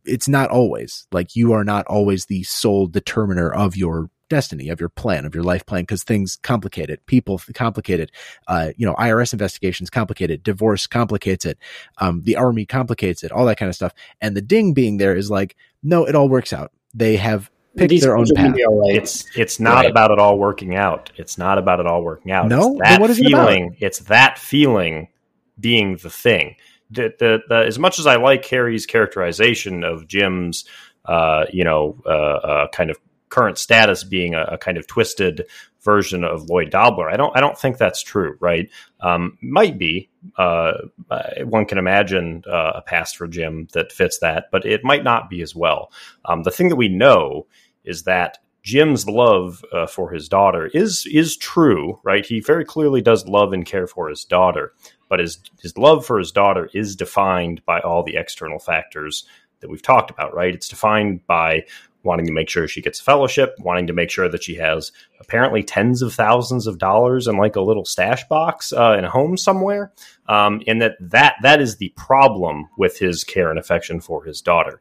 it's not always like you are not always the sole determiner of your destiny, of your plan, of your life plan, because things complicate it. People complicate it. Uh, you know, IRS investigations complicate it. Divorce complicates it. Um, the army complicates it. All that kind of stuff. And the ding being there is like, no, it all works out. They have picked These their own path. It's it's not right. about it all working out. It's not about it all working out. No, it's that what is feeling. It about? It's that feeling being the thing. The, the, the, as much as I like Harry's characterization of Jim's, uh, you know, uh, uh, kind of current status being a, a, kind of twisted version of Lloyd Dobler. I don't I don't think that's true, right? Um, might be. Uh, one can imagine uh, a past for Jim that fits that, but it might not be as well. Um, the thing that we know is that Jim's love uh, for his daughter is is true, right? He very clearly does love and care for his daughter, but his his love for his daughter is defined by all the external factors that we've talked about, right? It's defined by wanting to make sure she gets a fellowship, wanting to make sure that she has apparently tens of thousands of dollars in like a little stash box uh, in a home somewhere, um, and that that that is the problem with his care and affection for his daughter.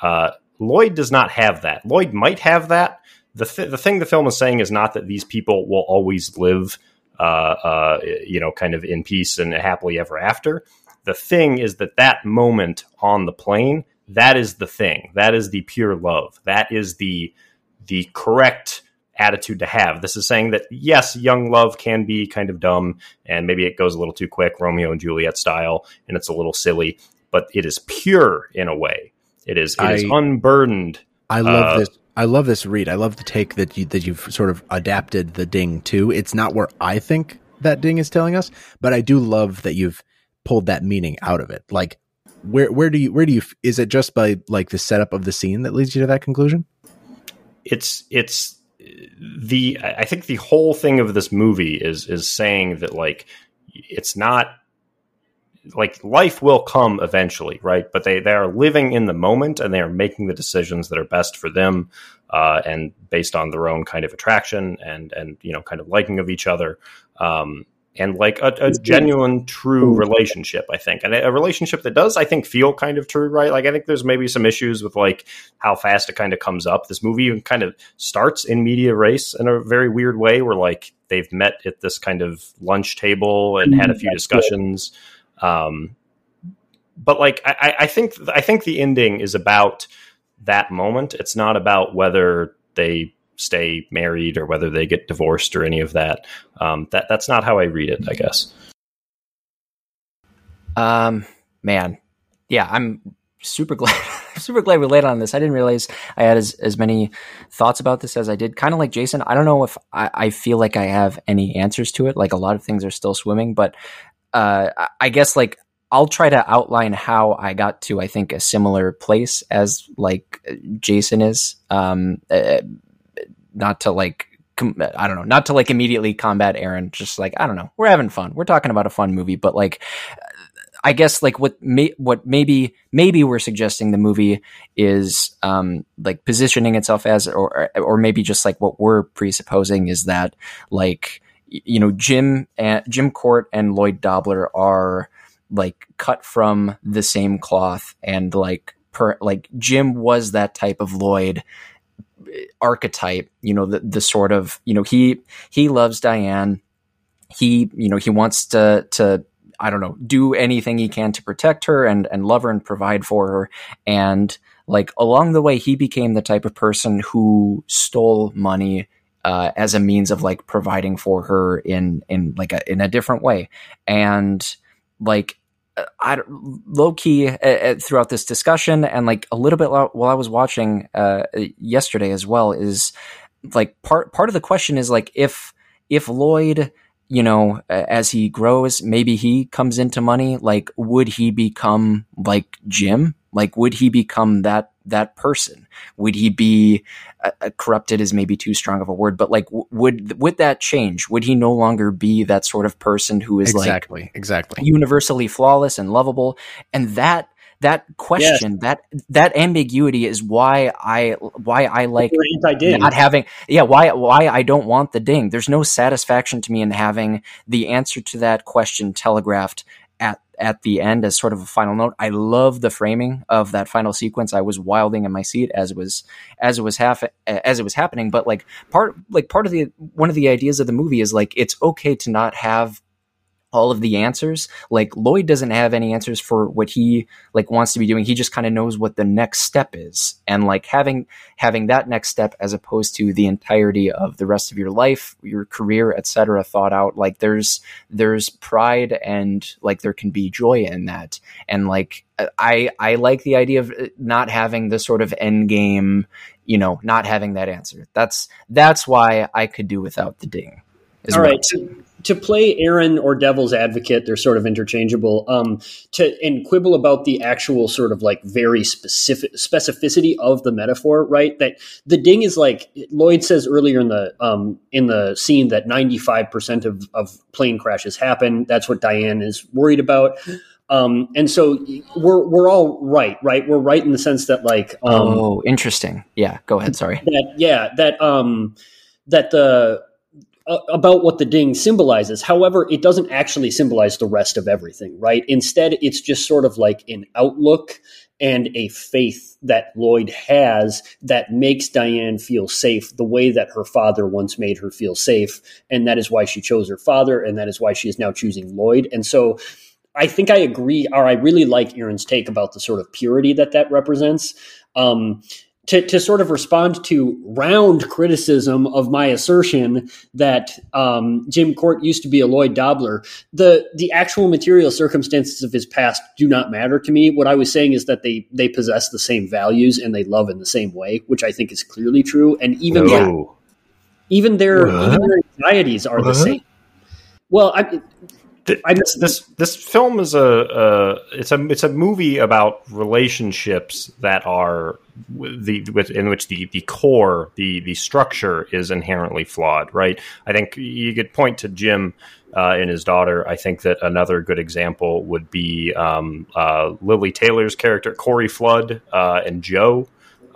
Uh, Lloyd does not have that. Lloyd might have that. The th- the thing the film is saying is not that these people will always live, uh, uh you know, kind of in peace and happily ever after. The thing is that that moment on the plane that is the thing. That is the pure love. That is the the correct attitude to have. This is saying that yes, young love can be kind of dumb and maybe it goes a little too quick, Romeo and Juliet style, and it's a little silly, but it is pure in a way. It is it I, is unburdened. I love uh, this. I love this read. I love the take that you that you've sort of adapted the ding to. It's not where I think that ding is telling us, but I do love that you've pulled that meaning out of it. Like where where do you where do you is it just by like the setup of the scene that leads you to that conclusion? it's it's the I think the whole thing of this movie is is saying that like it's not like life will come eventually, right? But they they are living in the moment and they are making the decisions that are best for them, uh, and based on their own kind of attraction and and you know kind of liking of each other. Um, and like a, a genuine, true relationship, I think, and a relationship that does, I think, feel kind of true, right? Like, I think there's maybe some issues with like how fast it kind of comes up. This movie even kind of starts in medias res in a very weird way, where like they've met at this kind of lunch table and had a few discussions. Um, but like, I, I think, I think the ending is about that moment. It's not about whether they stay married or whether they get divorced or any of that. Um, that that's not how I read it, I guess. Um, man, yeah, I'm super [LAUGHS] glad, super glad we laid on this. I didn't realize I had as, as many thoughts about this as I did. Kind of like Jason, I don't know if I, I feel like I have any answers to it. Like a lot of things are still swimming, but uh, I guess like I'll try to outline how I got to I think a similar place as like Jason is. Um, uh, not to like I don't know, not to like immediately combat Aaron. Just like I don't know, we're having fun. We're talking about a fun movie, but like I guess like what may, what maybe maybe we're suggesting the movie is um, like positioning itself as, or or maybe just like what we're presupposing is that like you know Jim and Jim Court and Lloyd Dobler are like cut from the same cloth and like per like Jim was that type of Lloyd archetype, you know, the, the sort of, you know, he, he loves Diane. He, you know, he wants to, to, I don't know, do anything he can to protect her and, and love her and provide for her. And like along the way, he became the type of person who stole money uh, as a means of like providing for her in in like a in a different way, and like I low key uh, uh, throughout this discussion and like a little bit while I was watching uh, yesterday as well is like part part of the question is like if if Lloyd you know as he grows maybe he comes into money like would he become like Jim like would he become that that person? Would he be uh, uh, corrupted? Is maybe too strong of a word, but like, would would that change? Would he no longer be that sort of person who is exactly, like exactly exactly universally flawless and lovable? And that that question, yes. that that ambiguity is why I why I like not having yeah why why I don't want the ding. There's no satisfaction to me in having the answer to that question telegraphed at the end as sort of a final note. I love the framing of that final sequence. I was wilding in my seat as it was as it was half as it was happening. But like part like part of the one of the ideas of the movie is like it's okay to not have all of the answers. Like Lloyd doesn't have any answers for what he like wants to be doing. He just kind of knows what the next step is. And like having having that next step as opposed to the entirety of the rest of your life, your career, etc. thought out, like there's there's pride and like there can be joy in that. And like I I like the idea of uh, not having the sort of end game, you know, not having that answer. That's that's why I could do without the ding. All right to play Aaron or Devil's Advocate, they're sort of interchangeable. Um, to and quibble about the actual sort of like very specific specificity of the metaphor, right? That the ding is like Lloyd says earlier in the um, in the scene that ninety five percent of of plane crashes happen. That's what Diane is worried about. Um, and so we're we're all right, right? We're right in the sense that like um, oh, interesting. Yeah, go ahead. Sorry. That yeah, that um, that the about what the ding symbolizes. However, it doesn't actually symbolize the rest of everything, right? Instead, it's just sort of like an outlook and a faith that Lloyd has that makes Diane feel safe the way that her father once made her feel safe. And that is why she chose her father, and that is why she is now choosing Lloyd. And so I think I agree, or I really like Aaron's take about the sort of purity that that represents. Um, to, to sort of respond to round criticism of my assertion that um, Jim Court used to be a Lloyd Dobler, the the actual material circumstances of his past do not matter to me. What I was saying is that they they possess the same values and they love in the same way, which I think is clearly true. And even no. even their even their anxieties are what? the same. Well, I, I this this this film is a, it's a it's a movie about relationships that are the with, in which the the core the the structure is inherently flawed right? I think you could point to jim uh, and his daughter. I think that another good example would be um, uh, lili taylor's character corey flood uh, and joe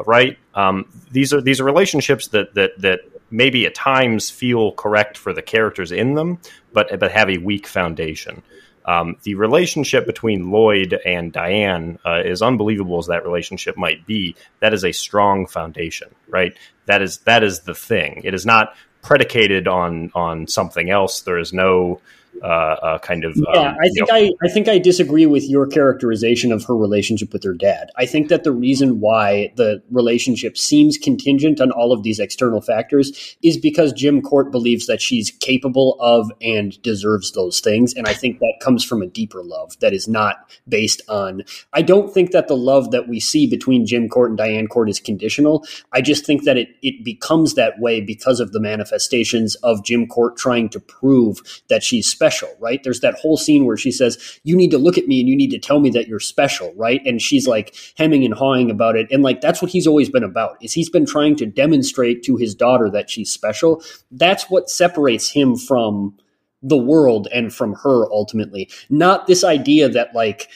right? Um, these are these are relationships that that that maybe at times feel correct for the characters in them but but have a weak foundation um, the relationship between Lloyd and Diane uh, is unbelievable as that relationship might be. That is a strong foundation, right? That is that is the thing. It is not predicated on on something else. There is no uh, uh, kind of. Yeah, um, I think know. I, I think I disagree with your characterization of her relationship with her dad. I think that the reason why the relationship seems contingent on all of these external factors is because Jim Court believes that she's capable of and deserves those things, and I think that comes from a deeper love that is not based on. I don't think that the love that we see between Jim Court and Diane Court is conditional. I just think that it it becomes that way because of the manifestations of Jim Court trying to prove that she's special special, right? There's that whole scene where she says, You need to look at me and you need to tell me that you're special, right? And she's like hemming and hawing about it. And like that's what he's always been about, is he's been trying to demonstrate to his daughter that she's special. That's what separates him from the world and from her ultimately. Not this idea that like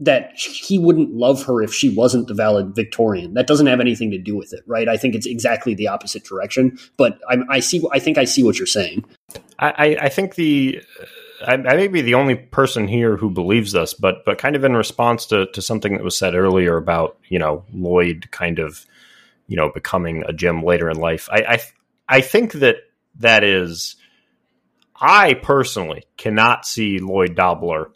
that he wouldn't love her if she wasn't the valedictorian. That doesn't have anything to do with it, right? I think it's exactly the opposite direction. But I, I see. I think I see what you're saying. I, I think the I, I, may be the only person here who believes this, but but kind of in response to to something that was said earlier about you know Lloyd kind of you know becoming a Jim later in life. I I, I think that that is. I personally cannot see Lloyd Dobler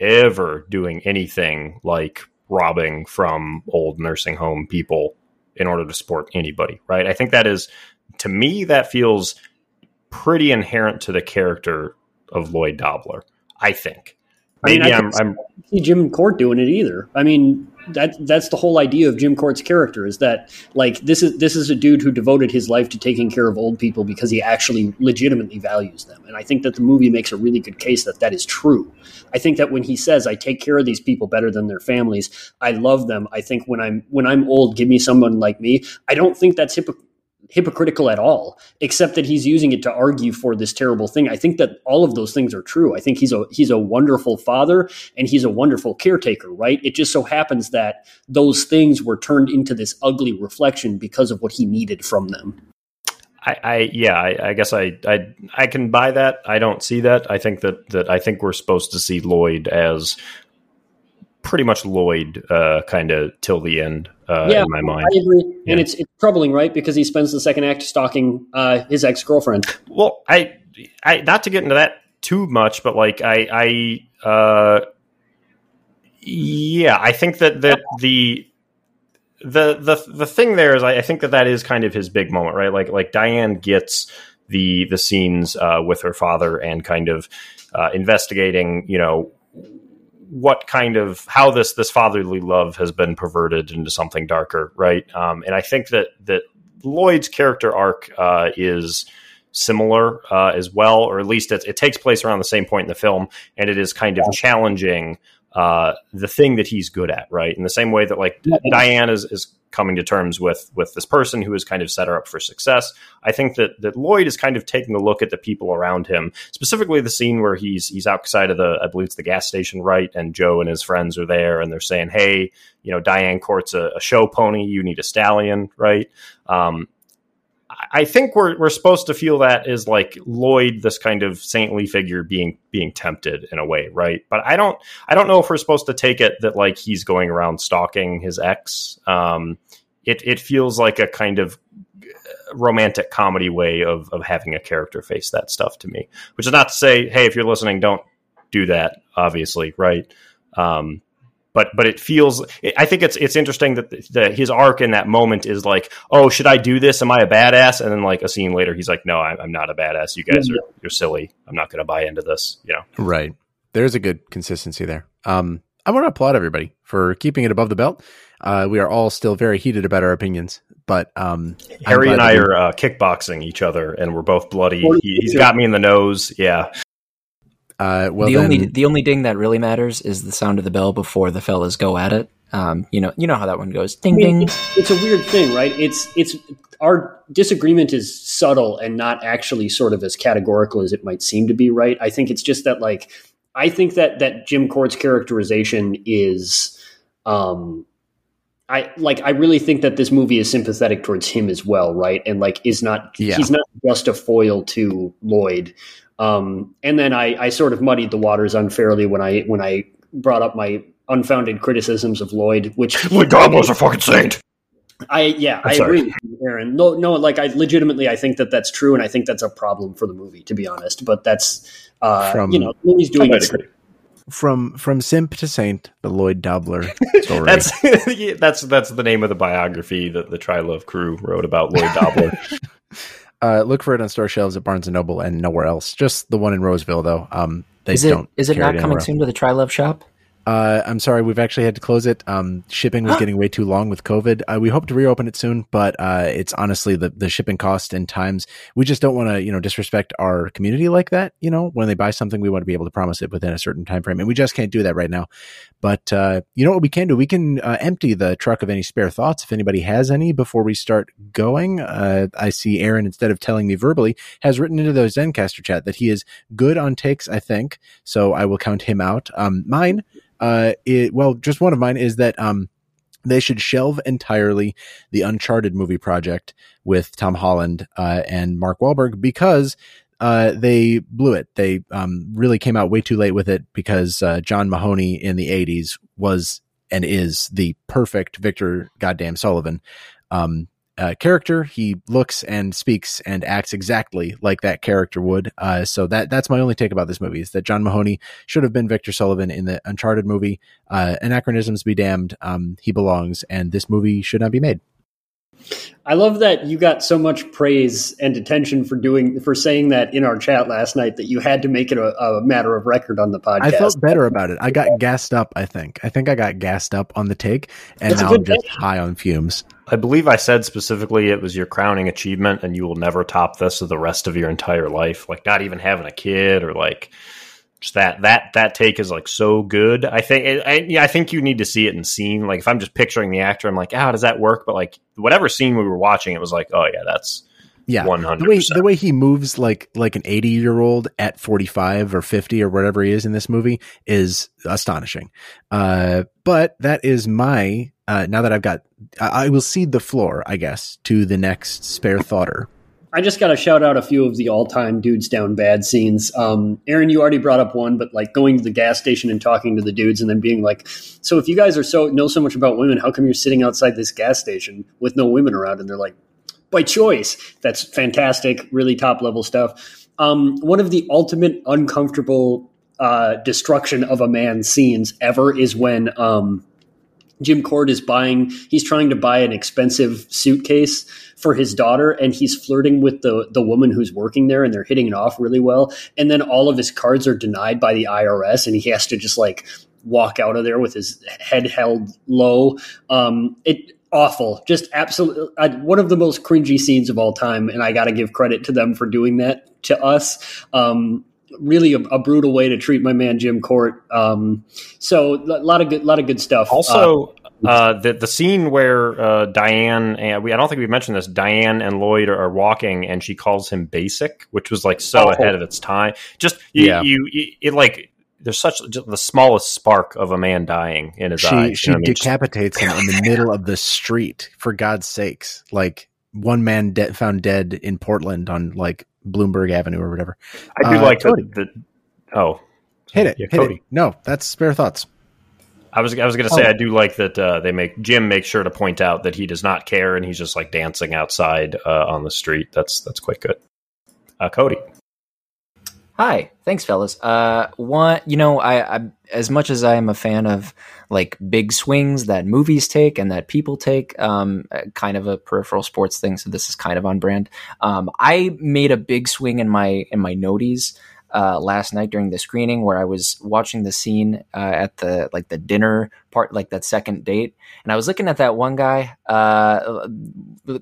ever doing anything like robbing from old nursing home people in order to support anybody, right? I think that is, to me, that feels pretty inherent to the character of Lloyd Dobler. I think. Maybe I mean, I am see Jim Court doing it either. I mean, that that's the whole idea of Jim Court's character is that like this is this is a dude who devoted his life to taking care of old people because he actually legitimately values them. And I think that the movie makes a really good case that that is true. I think that when he says I take care of these people better than their families, I love them. I think when I'm when I'm old, give me someone like me. I don't think that's hypocritical hypocritical at all, except that he's using it to argue for this terrible thing. I think that all of those things are true. I think he's a he's a wonderful father and he's a wonderful caretaker, right? It just so happens that those things were turned into this ugly reflection because of what he needed from them. I, I yeah, I, I, guess I, I I can buy that. I don't see that. I think that that I think we're supposed to see Lloyd as pretty much Lloyd, uh, kind of till the end. Uh, yeah, in my mind, I agree, yeah. and it's it's troubling, right? Because he spends the second act stalking uh, his ex girlfriend. Well, I, I not to get into that too much, but like I, I, uh, yeah, I think that that the the the the thing there is I, I, think that that is kind of his big moment, right? Like like Diane gets the the scenes uh, with her father and kind of uh, investigating, you know, what kind of how this this fatherly love has been perverted into something darker, right? Um, and I think that that Lloyd's character arc uh, is similar uh, as well, or at least it, it, takes place around the same point in the film, and it is kind of challenging uh, the thing that he's good at, right? In the same way that like Diane is, is coming to terms with with this person who has kind of set her up for success. I think that that Lloyd is kind of taking a look at the people around him, specifically the scene where he's he's outside of the I believe it's the gas station, right? And Joe and his friends are there, and they're saying, "Hey, you know, Diane Court's a, a show pony. You need a stallion, right?" Um, I think we're we're supposed to feel that is like Lloyd, this kind of saintly figure being being tempted in a way, right? But I don't I don't know if we're supposed to take it that like he's going around stalking his ex. Um, it it feels like a kind of romantic comedy way of of having a character face that stuff to me. Which is not to say, hey, if you're listening, don't do that. Obviously, right? Um, but but it feels I think it's it's interesting that the, the, his arc in that moment is like oh should I do this? Am I a badass? And then like a scene later he's like no I, am not a badass. You guys are you're silly. I'm not going to buy into this you know? Right. There's a good consistency there. Um I want to applaud everybody for keeping it above the belt. Uh, we are all still very heated about our opinions but um, Harry and I are uh, kickboxing each other and we're both bloody. He, has got me in the nose. Yeah Uh, well, the then, only the only ding that really matters is the sound of the bell before the fellas go at it. Um, you know, you know how that one goes. Ding I mean, ding. it's, it's a weird thing, right? It's it's our disagreement is subtle and not actually sort of as categorical as it might seem to be, right? I think it's just that like I think that that Jim Court's characterization is um I like I really think that this movie is sympathetic towards him as well, right? And like is not Yeah. he's not just a foil to Lloyd. Um and then I I sort of muddied the waters unfairly when I when I brought up my unfounded criticisms of Lloyd, which [LAUGHS] Lloyd Dobler's a fucking saint. I yeah, I'm I sorry. agree with you, Aaron. No, no, like I legitimately I think that that's true, and I think that's a problem for the movie, to be honest. But that's uh, From- you know, the movie's doing might its from from simp to saint, the Lloyd Dobler [LAUGHS] story. That's [LAUGHS] that's that's the name of the biography that the Trylove crew wrote about Lloyd Dobler. Uh, look for it on store shelves at Barnes and Noble and nowhere else. Just the one in Roseville, though. Um, they Is it don't. is it not coming soon to the Trylove shop? Uh, I'm sorry, we've actually had to close it. Um, shipping was getting way too long with COVID. Uh, we hope to reopen it soon, but uh, it's honestly the the shipping cost and times. We just don't want to, you know, disrespect our community like that. You know, when they buy something, we want to be able to promise it within a certain time frame, and we just can't do that right now. But uh, you know what we can do? We can uh, empty the truck of any spare thoughts if anybody has any before we start going. Uh, I see Aaron, instead of telling me verbally, has written into the Zencastr chat that he is good on takes. I think so. I will count him out. Um, mine uh it well just one of mine is that um they should shelve entirely the uncharted movie project with tom holland uh and mark Wahlberg because uh they blew it they um really came out way too late with it because uh john mahoney in the 80s was and is the perfect victor goddamn sullivan um uh, character. He looks and speaks and acts exactly like that character would. Uh, so that that's my only take about this movie is that John Mahoney should have been Victor Sullivan in the Uncharted movie. Uh, anachronisms be damned. Um, he belongs, and this movie should not be made. I love that you got so much praise and attention for doing for saying that in our chat last night that you had to make it a, a matter of record on the podcast. I felt better about it. I got gassed up. I think. I think I got gassed up on the take, and That's now I'm just thing. high on fumes. I believe I said specifically it was your crowning achievement, and you will never top this of the rest of your entire life. Like not even having a kid, or like just that that that take is like so good. I think I, yeah, I think you need to see it in scene. Like if I'm just picturing the actor, I'm like, ah, how does that work? But like whatever scene we were watching, it was like, oh yeah, that's Yeah, one the hundred way percent. the way he moves like like an 80 year old at 45 or 50 or whatever he is in this movie is astonishing uh but that is my uh now that i've got i, I will cede the floor i guess to the next spare thoughter I just got to shout out a few of the all-time dudes down bad scenes. Um, Aaron, you already brought up one, but like going to the gas station and talking to the dudes, and then being like, "So if you guys are so know so much about women, how come you're sitting outside this gas station with no women around?" And they're like, "By choice." That's fantastic, really top level stuff. Um, one of the ultimate uncomfortable uh, destruction of a man scenes ever is when. Um, Jim Court is buying, he's trying to buy an expensive suitcase for his daughter and he's flirting with the, the woman who's working there and they're hitting it off really well. And then all of his cards are denied by the IRS and he has to just like walk out of there with his head held low. Um, it, awful, just absolutely uh, one of the most cringy scenes of all time. And I got to give credit to them for doing that to us. Um, really a, a brutal way to treat my man Jim Court. Um, so a lot of good, lot of good stuff. Uh, Also, uh, the the scene where uh, Diane and we I don't think we mentioned this. Diane and Lloyd are, are walking, and she calls him basic, which was like so Oh. ahead of its time. Just you, Yeah. you, you it like there's such just the smallest spark of a man dying in his she eyes. she you know what I mean? Decapitates him in the middle of the street for god's sakes like one man de- found dead in portland on like bloomberg avenue or whatever I do uh, like the, Cody. the oh hit it Yeah, hit Cody. it no that's spare thoughts I was I was going to say Oh. I do like that uh, they make Jim make sure to point out that he does not care and he's just like dancing outside uh, on the street. That's that's quite good. Uh, Cody, Hi, thanks, fellas. Uh, one, you know, I, I as much as I am a fan of like big swings that movies take and that people take, um, uh, kind of a peripheral sports thing. So this is kind of on brand. Um, I made a big swing in my in my noteys uh, last night during the screening where I was watching the scene uh, at the like the dinner part, like that second date, and I was looking at that one guy, uh,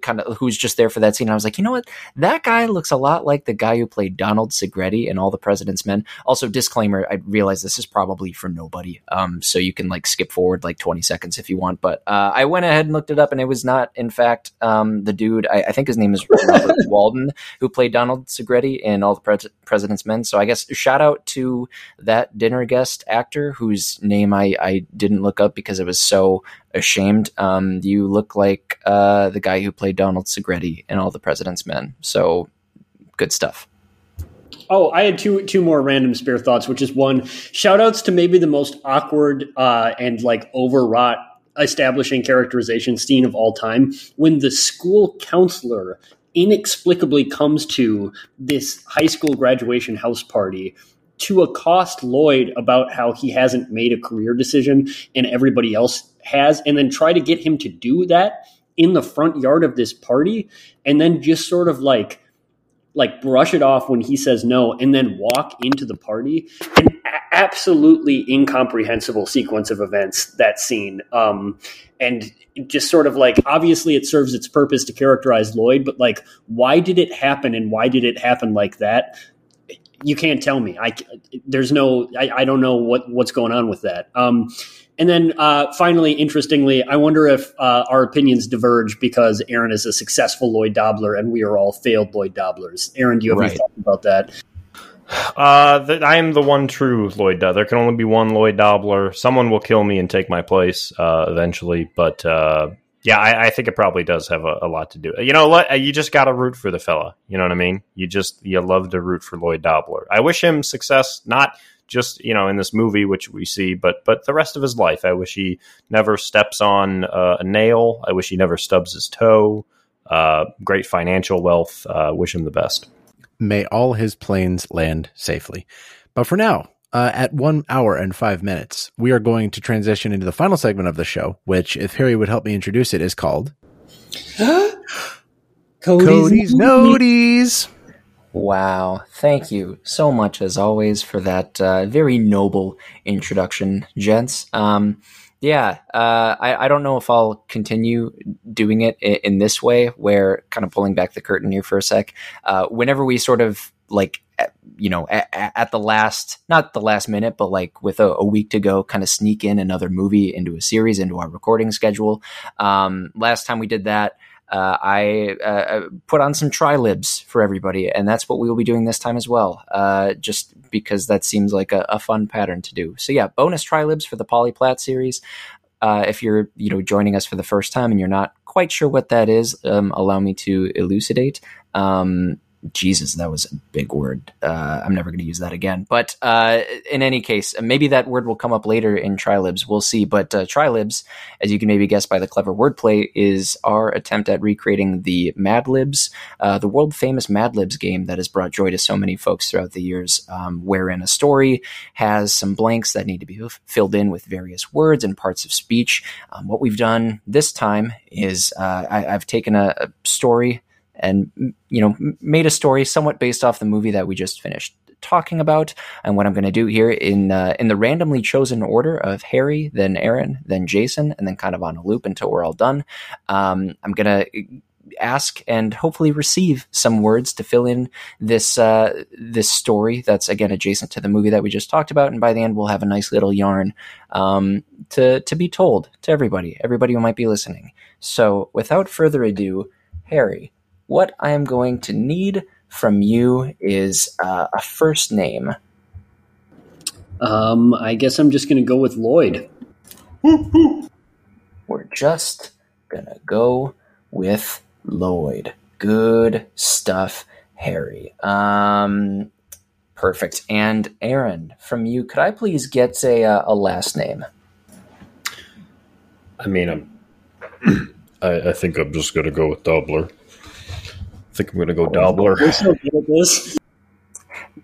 kind of who's just there for that scene. I was like, you know what, that guy looks a lot like the guy who played Donald Segretti in All the President's Men. Also, disclaimer: I realize this is probably for nobody, um, so you can like skip forward like twenty seconds if you want. But uh, I went ahead and looked it up, and it was not, in fact, um, the dude. I, I, think his name is [LAUGHS] Robert Walden, who played Donald Segretti in All the Pre- President's Men. So I guess shout out to that dinner guest actor whose name I, I didn't look up because it was so ashamed. Um, you look like uh, the guy who played Donald Segretti in All the President's Men. So good stuff. Oh, I had two two more random spare thoughts, which is one shout outs to maybe the most awkward uh, and like overwrought establishing characterization scene of all time when the school counselor inexplicably comes to this high school graduation house party to accost Lloyd about how he hasn't made a career decision and everybody else has, and then try to get him to do that in the front yard of this party, and then just sort of like like brush it off when he says no and then walk into the party. An a- absolutely incomprehensible sequence of events that scene. Um, and just sort of like obviously it serves its purpose to characterize lloyd but like why did it happen and why did it happen like that you can't tell me i there's no i, I don't know what what's going on with that um, and then uh, finally, interestingly, I wonder if uh, our opinions diverge because Aaron is a successful Lloyd Dobler and we are all failed Lloyd Doblers. Aaron, do you have right. any thoughts about that? Uh, the, I am the one true Lloyd. Dobler. There can only be one Lloyd Dobler. Someone will kill me and take my place uh, eventually, but uh, yeah, I, I, think it probably does have a, a lot to do. You know, what? you just got to root for the fella. You know what I mean? You just you love to root for Lloyd Dobler. I wish him success. Not just you know in this movie which we see but but the rest of his life i wish he never steps on uh, a nail i wish he never stubs his toe uh, great financial wealth uh, wish him the best may all his planes land safely but for now uh, at one hour and five minutes we are going to transition into the final segment of the show which if harry would help me introduce it is called [GASPS] cody's, cody's noteys Wow. Thank you so much, as always, for that uh, very noble introduction, gents. Um, yeah, uh, I, I, don't know if I'll continue doing it in, in, this way, where kind of pulling back the curtain here for a sec. Uh, whenever we sort of like, you know, at, at, the last, not the last minute, but like with a, a, week to go, kind of sneak in another movie into a series, into our recording schedule. Um, last time we did that, uh, I uh, uh, put on some Trylibs for everybody, and that's what we will be doing this time as well. Uh, just because that seems like a, a, fun pattern to do. So yeah, bonus Trylibs for the Polly Platt series. Uh, if you're you know joining us for the first time and you're not quite sure what that is, um, allow me to elucidate. Um, Jesus, that was a big word. Uh, I'm never going to use that again. But uh, in any case, maybe that word will come up later in Trylibs. We'll see. But uh, Trylibs, as you can maybe guess by the clever wordplay, is our attempt at recreating the Mad Libs, uh, the world famous Mad Libs game that has brought joy to so many folks throughout the years, um, wherein a story has some blanks that need to be filled in with various words and parts of speech. Um, what we've done this time is uh, I, have taken a, a story and you know made a story somewhat based off the movie that we just finished talking about and what I'm going to do here in uh, in the randomly chosen order of Harry, then Aaron, then Jason, and then kind of on a loop until we're all done. Um, I'm going to ask and hopefully receive some words to fill in this uh, this story that's again adjacent to the movie that we just talked about, and by the end we'll have a nice little yarn um, to to be told to everybody, everybody who might be listening. So without further ado, Harry, what I am going to need from you is uh, a first name. Um, I guess I'm just going to go with Lloyd. [LAUGHS] We're just going to go with Lloyd. Good stuff, Harry. Um, perfect. And Aaron, from you, could I please get a, uh, a last name? I mean, I'm, [CLEARS THROAT] I, I think I'm just going to go with Dobler. I think I'm gonna go Dobler. We're so good at this.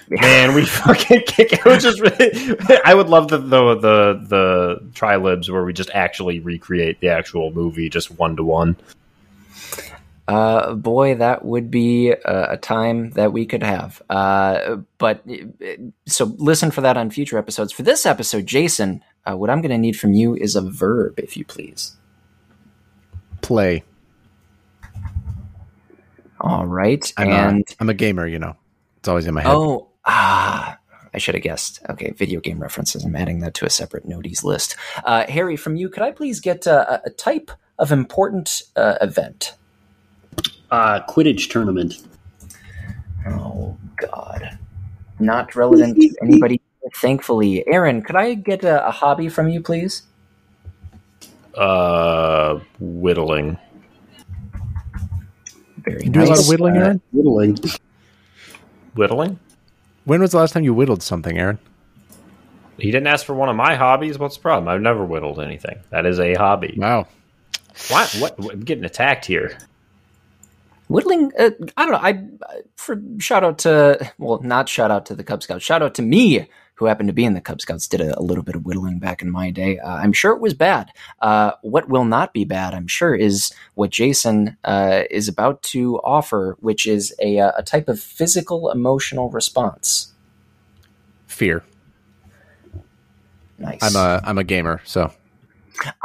Man, we [LAUGHS] fucking kick it. Was just really, [LAUGHS] I would love the, the the the Trylibs where we just actually recreate the actual movie, just one to one. Uh, boy, that would be a, a time that we could have. Uh, but uh, so listen for that on future episodes. For this episode, Jason, uh, what I'm going to need from you is a verb, if you please. Play. All right, I'm, and a, I'm a gamer, you know. It's always in my head. oh, ah, I should have guessed. Okay, video game references. I'm adding that to a separate noteys list. Uh, Harry, from you, could I please get a, a type of important uh, event? Uh, Quidditch tournament. Oh God, not relevant to [LAUGHS] anybody. Thankfully, Aaron, could I get a, a hobby from you, please? Uh, whittling. Very You do a lot of whittling, Uh, Aaron? Whittling. Whittling? When was the last time you whittled something, Aaron? He didn't ask for one of my hobbies. What's the problem? I've never whittled anything. That is a hobby. Wow. What? What? what- I'm getting attacked here. Whittling, uh, I don't know. I for shout out to well, not shout out to the Cub Scouts. Shout out to me, who happened to be in the Cub Scouts. Did a, a little bit of whittling back in my day. Uh, I'm sure it was bad. Uh, what will not be bad, I'm sure, is what Jason uh, is about to offer, which is a uh, a type of physical emotional response. Fear. Nice. I'm a I'm a gamer, so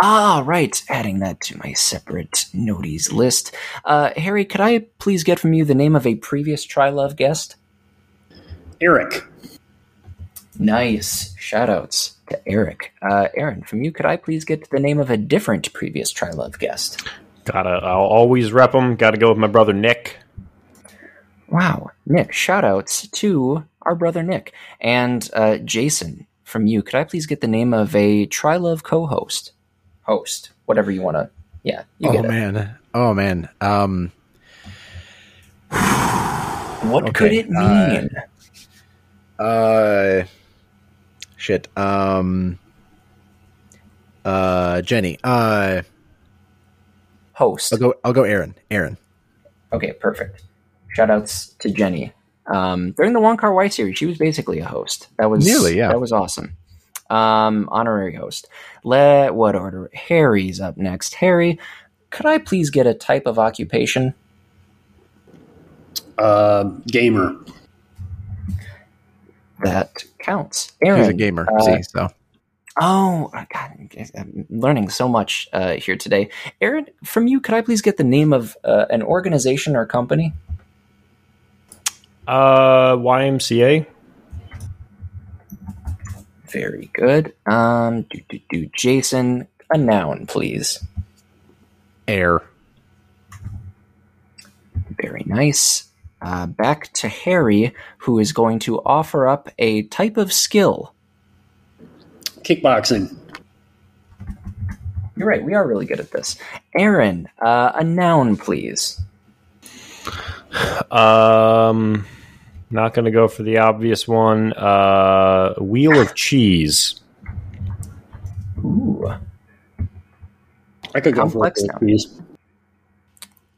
Ah, right. Adding that to my separate noteys list. Uh, Harry, could I please get from you the name of a previous Trylove guest? Eric. Nice. Shoutouts to Eric. Uh, Aaron, from you, could I please get the name of a different previous Trylove guest? Gotta. I'll always rep them. Got to go with my brother Nick. Wow. Nick, shoutouts to our brother Nick. And uh, Jason, from you, could I please get the name of a Trylove co host? Host. Whatever you want to. Yeah, you Oh get it. man. Oh man. Um What could it mean? uh shit. Um uh Jenny. Uh host. I'll go I'll go Aaron. Aaron. Okay, perfect. Shoutouts to Jenny. Um, during the Wong Kar-wai series, she was basically a host. That was Nearly, yeah. That was awesome. Um, honorary host. Let what order? Harry's up next. Harry, could I please get a type of occupation? Uh, gamer. That counts. Aaron. He's a gamer, uh, see, so Oh, God, I'm learning so much uh, here today. Aaron, from you, could I please get the name of uh, an organization or company? Uh, YMCA. Very good. Um, do, do, do. Jason, a noun, please. air. Very nice. Uh, back to Harry, who is going to offer up a type of skill. Kickboxing. You're right, we are really good at this. Aaron, uh, a noun, please. Um, not gonna go for the obvious one. Uh, wheel of cheese. Ooh. I could go for Complex it. now.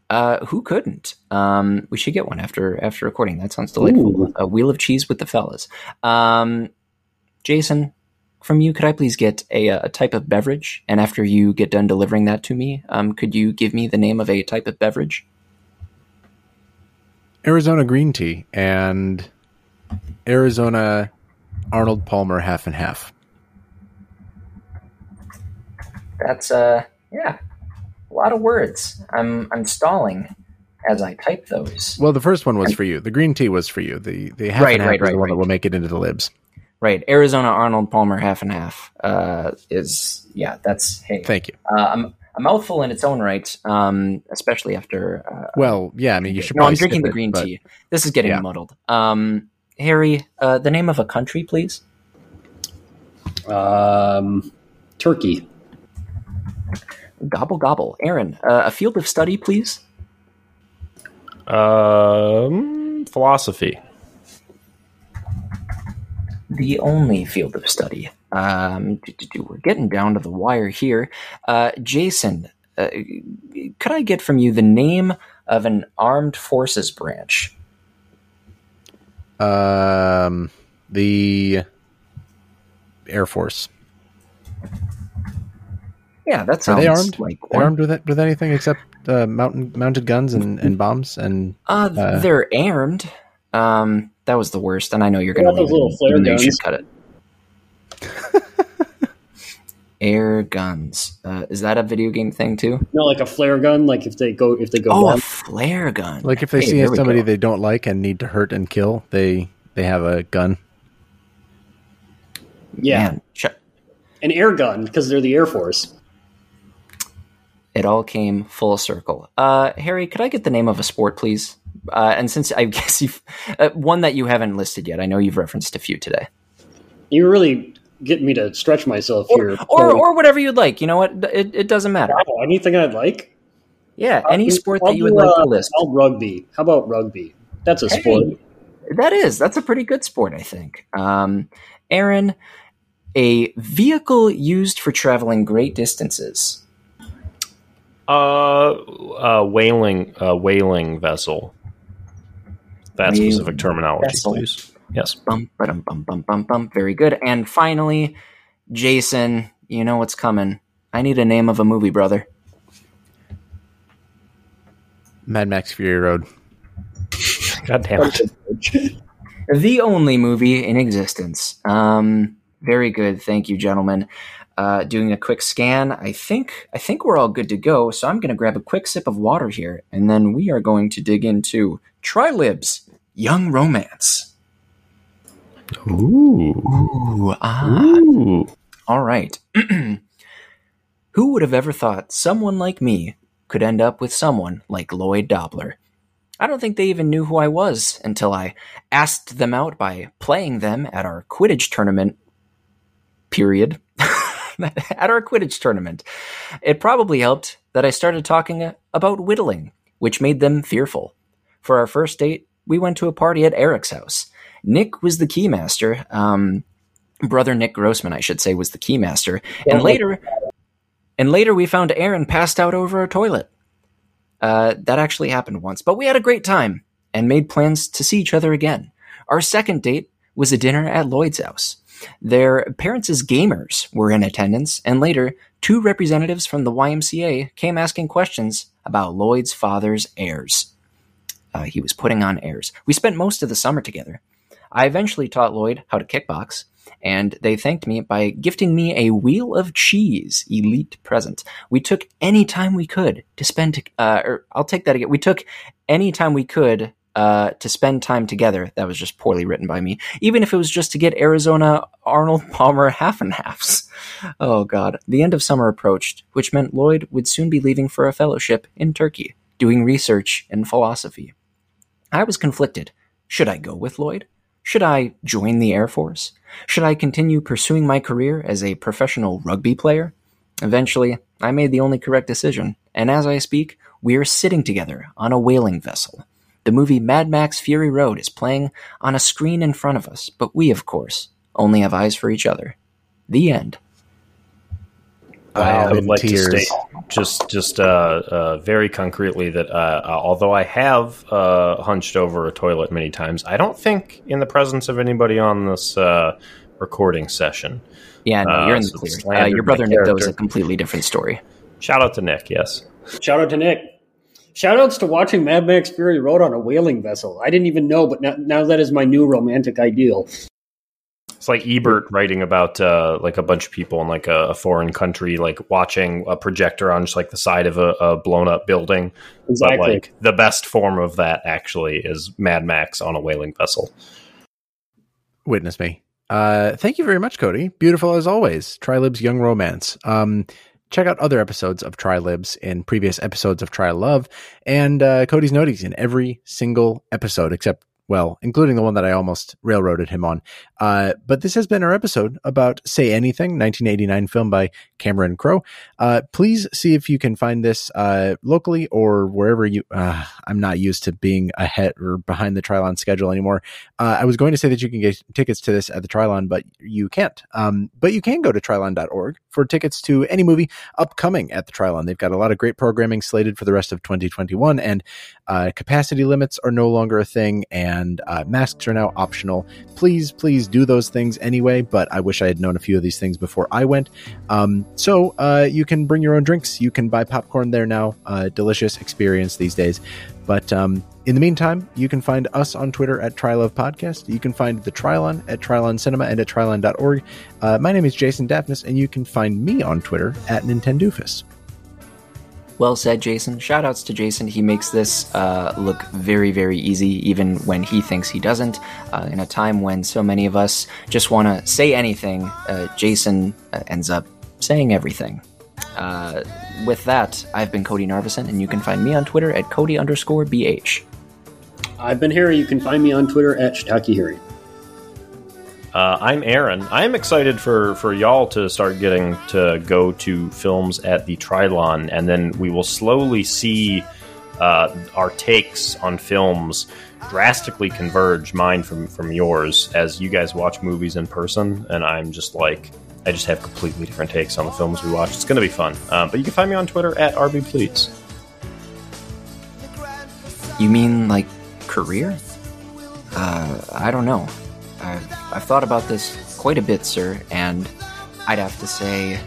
Uh, who couldn't? Um, we should get one after after recording. That sounds delightful. Ooh. A wheel of cheese with the fellas. Um, Jason, from you, could I please get a, a type of beverage? And after you get done delivering that to me, um, could you give me the name of a type of beverage? Arizona green tea and Arizona Arnold Palmer half and half. That's uh, yeah, lot of words. I'm I'm stalling as I type those. Well, the first one was for you. The green tea was for you. The the half Right, and half right, is the right, one that will make it into the libs. Right, Arizona Arnold Palmer half and half uh, is yeah. That's hey, Thank you. uh, I'm a mouthful in its own right, um, especially after. Uh, Well, yeah, I mean, you should. no, I'm drinking the green but tea. This is getting Yeah. muddled. Um, Harry, uh, the name of a country, please. Um, turkey. Gobble gobble. Aaron, uh, a field of study, please. Um, philosophy. The only field of study. Um, do, do, do. we're getting down to the wire here. Uh, Jason, uh, could I get from you the name of an armed forces branch? um, the Air Force Yeah, that sounds. are they armed? like They're armed with it, with anything except uh, mountain mounted guns and, and bombs and Uh, Uh, they're armed. Um, that was the worst, and I know you're going to What about those it, little flare even though you should cut it. [LAUGHS] Air guns. Uh, is that a video game thing too? No, like a flare gun. Like if they go if they go Oh, a flare gun. like if they Hey, see somebody they don't like and need to hurt and kill, they they have a gun. yeah, Man, sh- an air gun because they're the Air Force. It all came full circle. Uh, Harry, could I get the name of a sport, please? Uh, and since I [LAUGHS] guess you've uh, one that you haven't listed yet, I know you've referenced a few today, You're really get me to stretch myself or here. or, or whatever you'd like. You know what? It, it doesn't matter. Wow, anything I'd like. Yeah, any I'll- sport I'll that you would do, like uh, to list. I'll rugby. How about rugby? That's a Hey. sport. That is. That's a pretty good sport, I think. Um, Aaron, a vehicle used for traveling great distances. Uh, uh, whaling, uh, whaling vessel. That Whaling specific terminology, vessel. please. Yes. Bum, ba-dum, bum, bum, bum, bum. Very good. And finally, Jason, you know what's coming. I need a name of a movie, brother. Mad Max Fury Road. [LAUGHS] God damn it. [LAUGHS] The only movie in existence. Um, very good. Thank you, gentlemen. Uh, doing a quick scan. I think I think we're all good to go. So I'm going to grab a quick sip of water here, and then we are going to dig into Trylib's Young Romance. Ooh. Ooh, ah. Ooh. All right. [CLEARS THROAT] Who would have ever thought someone like me could end up with someone like Lloyd Dobler? I don't think they even knew who I was until I asked them out by playing them at our Quidditch tournament. Period. [LAUGHS] at our Quidditch tournament. It probably helped that I started talking about whittling, which made them fearful. For our first date, we went to a party at Eric's house. Nick was the keymaster. Um, brother Nick Grossman, I should say, was the keymaster. And later, and later we found Aaron passed out over a toilet. Uh, that actually happened once, but we had a great time and made plans to see each other again. Our second date was a dinner at Lloyd's house. Their parents as gamers were in attendance, and later, two representatives from the YMCA came asking questions about Lloyd's father's heirs. Uh, he was putting on airs. We spent most of the summer together. I eventually taught Lloyd how to kickbox, and they thanked me by gifting me a wheel of cheese elite present. We took any time we could to spend, uh, or I'll take that again. We took any time we could uh, to spend time together. That was just poorly written by me. Even if it was just to get Arizona Arnold [LAUGHS] Palmer half and halves. Oh God. The end of summer approached, which meant Lloyd would soon be leaving for a fellowship in Turkey, doing research in philosophy. I was conflicted. Should I go with Lloyd? Should I join the Air Force? Should I continue pursuing my career as a professional rugby player? Eventually, I made the only correct decision, and as I speak, we are sitting together on a whaling vessel. The movie Mad Max Fury Road is playing on a screen in front of us, but we, of course, only have eyes for each other. The end. I I would like tears. to state just just uh, uh, very concretely that uh, uh, although I have uh, hunched over a toilet many times, I don't think in the presence of anybody on this uh, recording session. Yeah, no, Uh, you're in the so clear. Uh, your brother Nick, though, is a completely different story. Shout out to Nick. Yes. Shout out to Nick. Shout outs to watching Mad Max Fury Road on a whaling vessel. I didn't even know, but now, now that is my new romantic ideal. It's like Ebert writing about uh, like a bunch of people in like a, a foreign country, like watching a projector on just like the side of a, a blown up building. Exactly. But like the best form of that actually is Mad Max on a whaling vessel. Witness me. Uh, thank you very much, Cody. Beautiful as always. Trylib's Young Romance. Um, check out other episodes of Trylibs in previous episodes of Trylove and uh, Cody's noteys in every single episode, except well, including the one that I almost railroaded him on. Uh, but this has been our episode about Say Anything, 1989 film by Cameron Crowe. Uh, please see if you can find this uh, locally or wherever you. Uh, I'm not used to being ahead or behind the Trylon schedule anymore. Uh, I was going to say that you can get tickets to this at the Trylon, but you can't. Um, but you can go to trylon.org for tickets to any movie upcoming at the Trylon. They've got a lot of great programming slated for the rest of 2021, and uh, capacity limits are no longer a thing. And and uh, masks are now optional. Please, please do those things anyway. But I wish I had known a few of these things before I went. Um, so uh, you can bring your own drinks. You can buy popcorn there now. Uh, delicious experience these days. But um, in the meantime, you can find us on Twitter at Trylove Podcast. You can find the Trylon at Trylon Cinema and at Trylon.org. Uh, my name is Jason Daphnis, and you can find me on Twitter at Nintendoofus. Well said, Jason. Shoutouts to Jason. He makes this uh, look very, very easy, even when he thinks he doesn't. Uh, in a time when so many of us just want to say anything, uh, Jason uh, ends up saying everything. Uh, with that, I've been Cody Narvison, and you can find me on Twitter at Cody underscore BH. I've been Harry. You can find me on Twitter at Shiitake Harry. Uh, I'm Aaron. I'm excited for, for y'all to start getting to go to films at the Trylon, and then we will slowly see uh, our takes on films drastically converge, mine from, from yours, as you guys watch movies in person, and I'm just like, I just have completely different takes on the films we watch. It's going to be fun. Uh, but you can find me on Twitter at RBPleats. You mean like career? Uh, I don't know. I've, I've thought about this quite a bit, sir, and I'd have to say,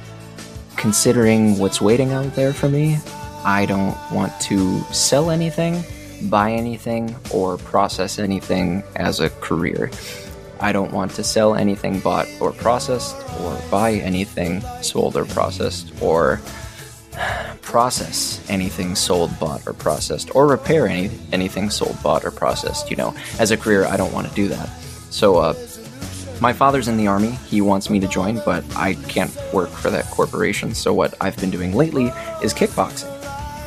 considering what's waiting out there for me, I don't want to sell anything, buy anything, or process anything as a career. I don't want to sell anything bought or processed, or buy anything sold or processed, or process anything sold, bought, or processed, or repair any anything sold, bought, or processed. You know, as a career, I don't want to do that. So, uh, my father's in the army. He wants me to join, but I can't work for that corporation. So, what I've been doing lately is kickboxing,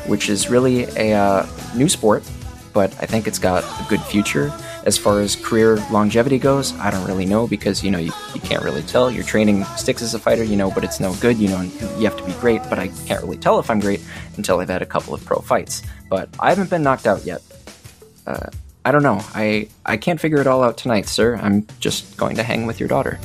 which is really a uh, new sport, but I think it's got a good future. As far as career longevity goes, I don't really know because you know you, you can't really tell. Your training sticks as a fighter, you know, but it's no good. You know, you have to be great, but I can't really tell if I'm great until I've had a couple of pro fights. But I haven't been knocked out yet. Uh, I don't know. I I can't figure it all out tonight, sir. I'm just going to hang with your daughter.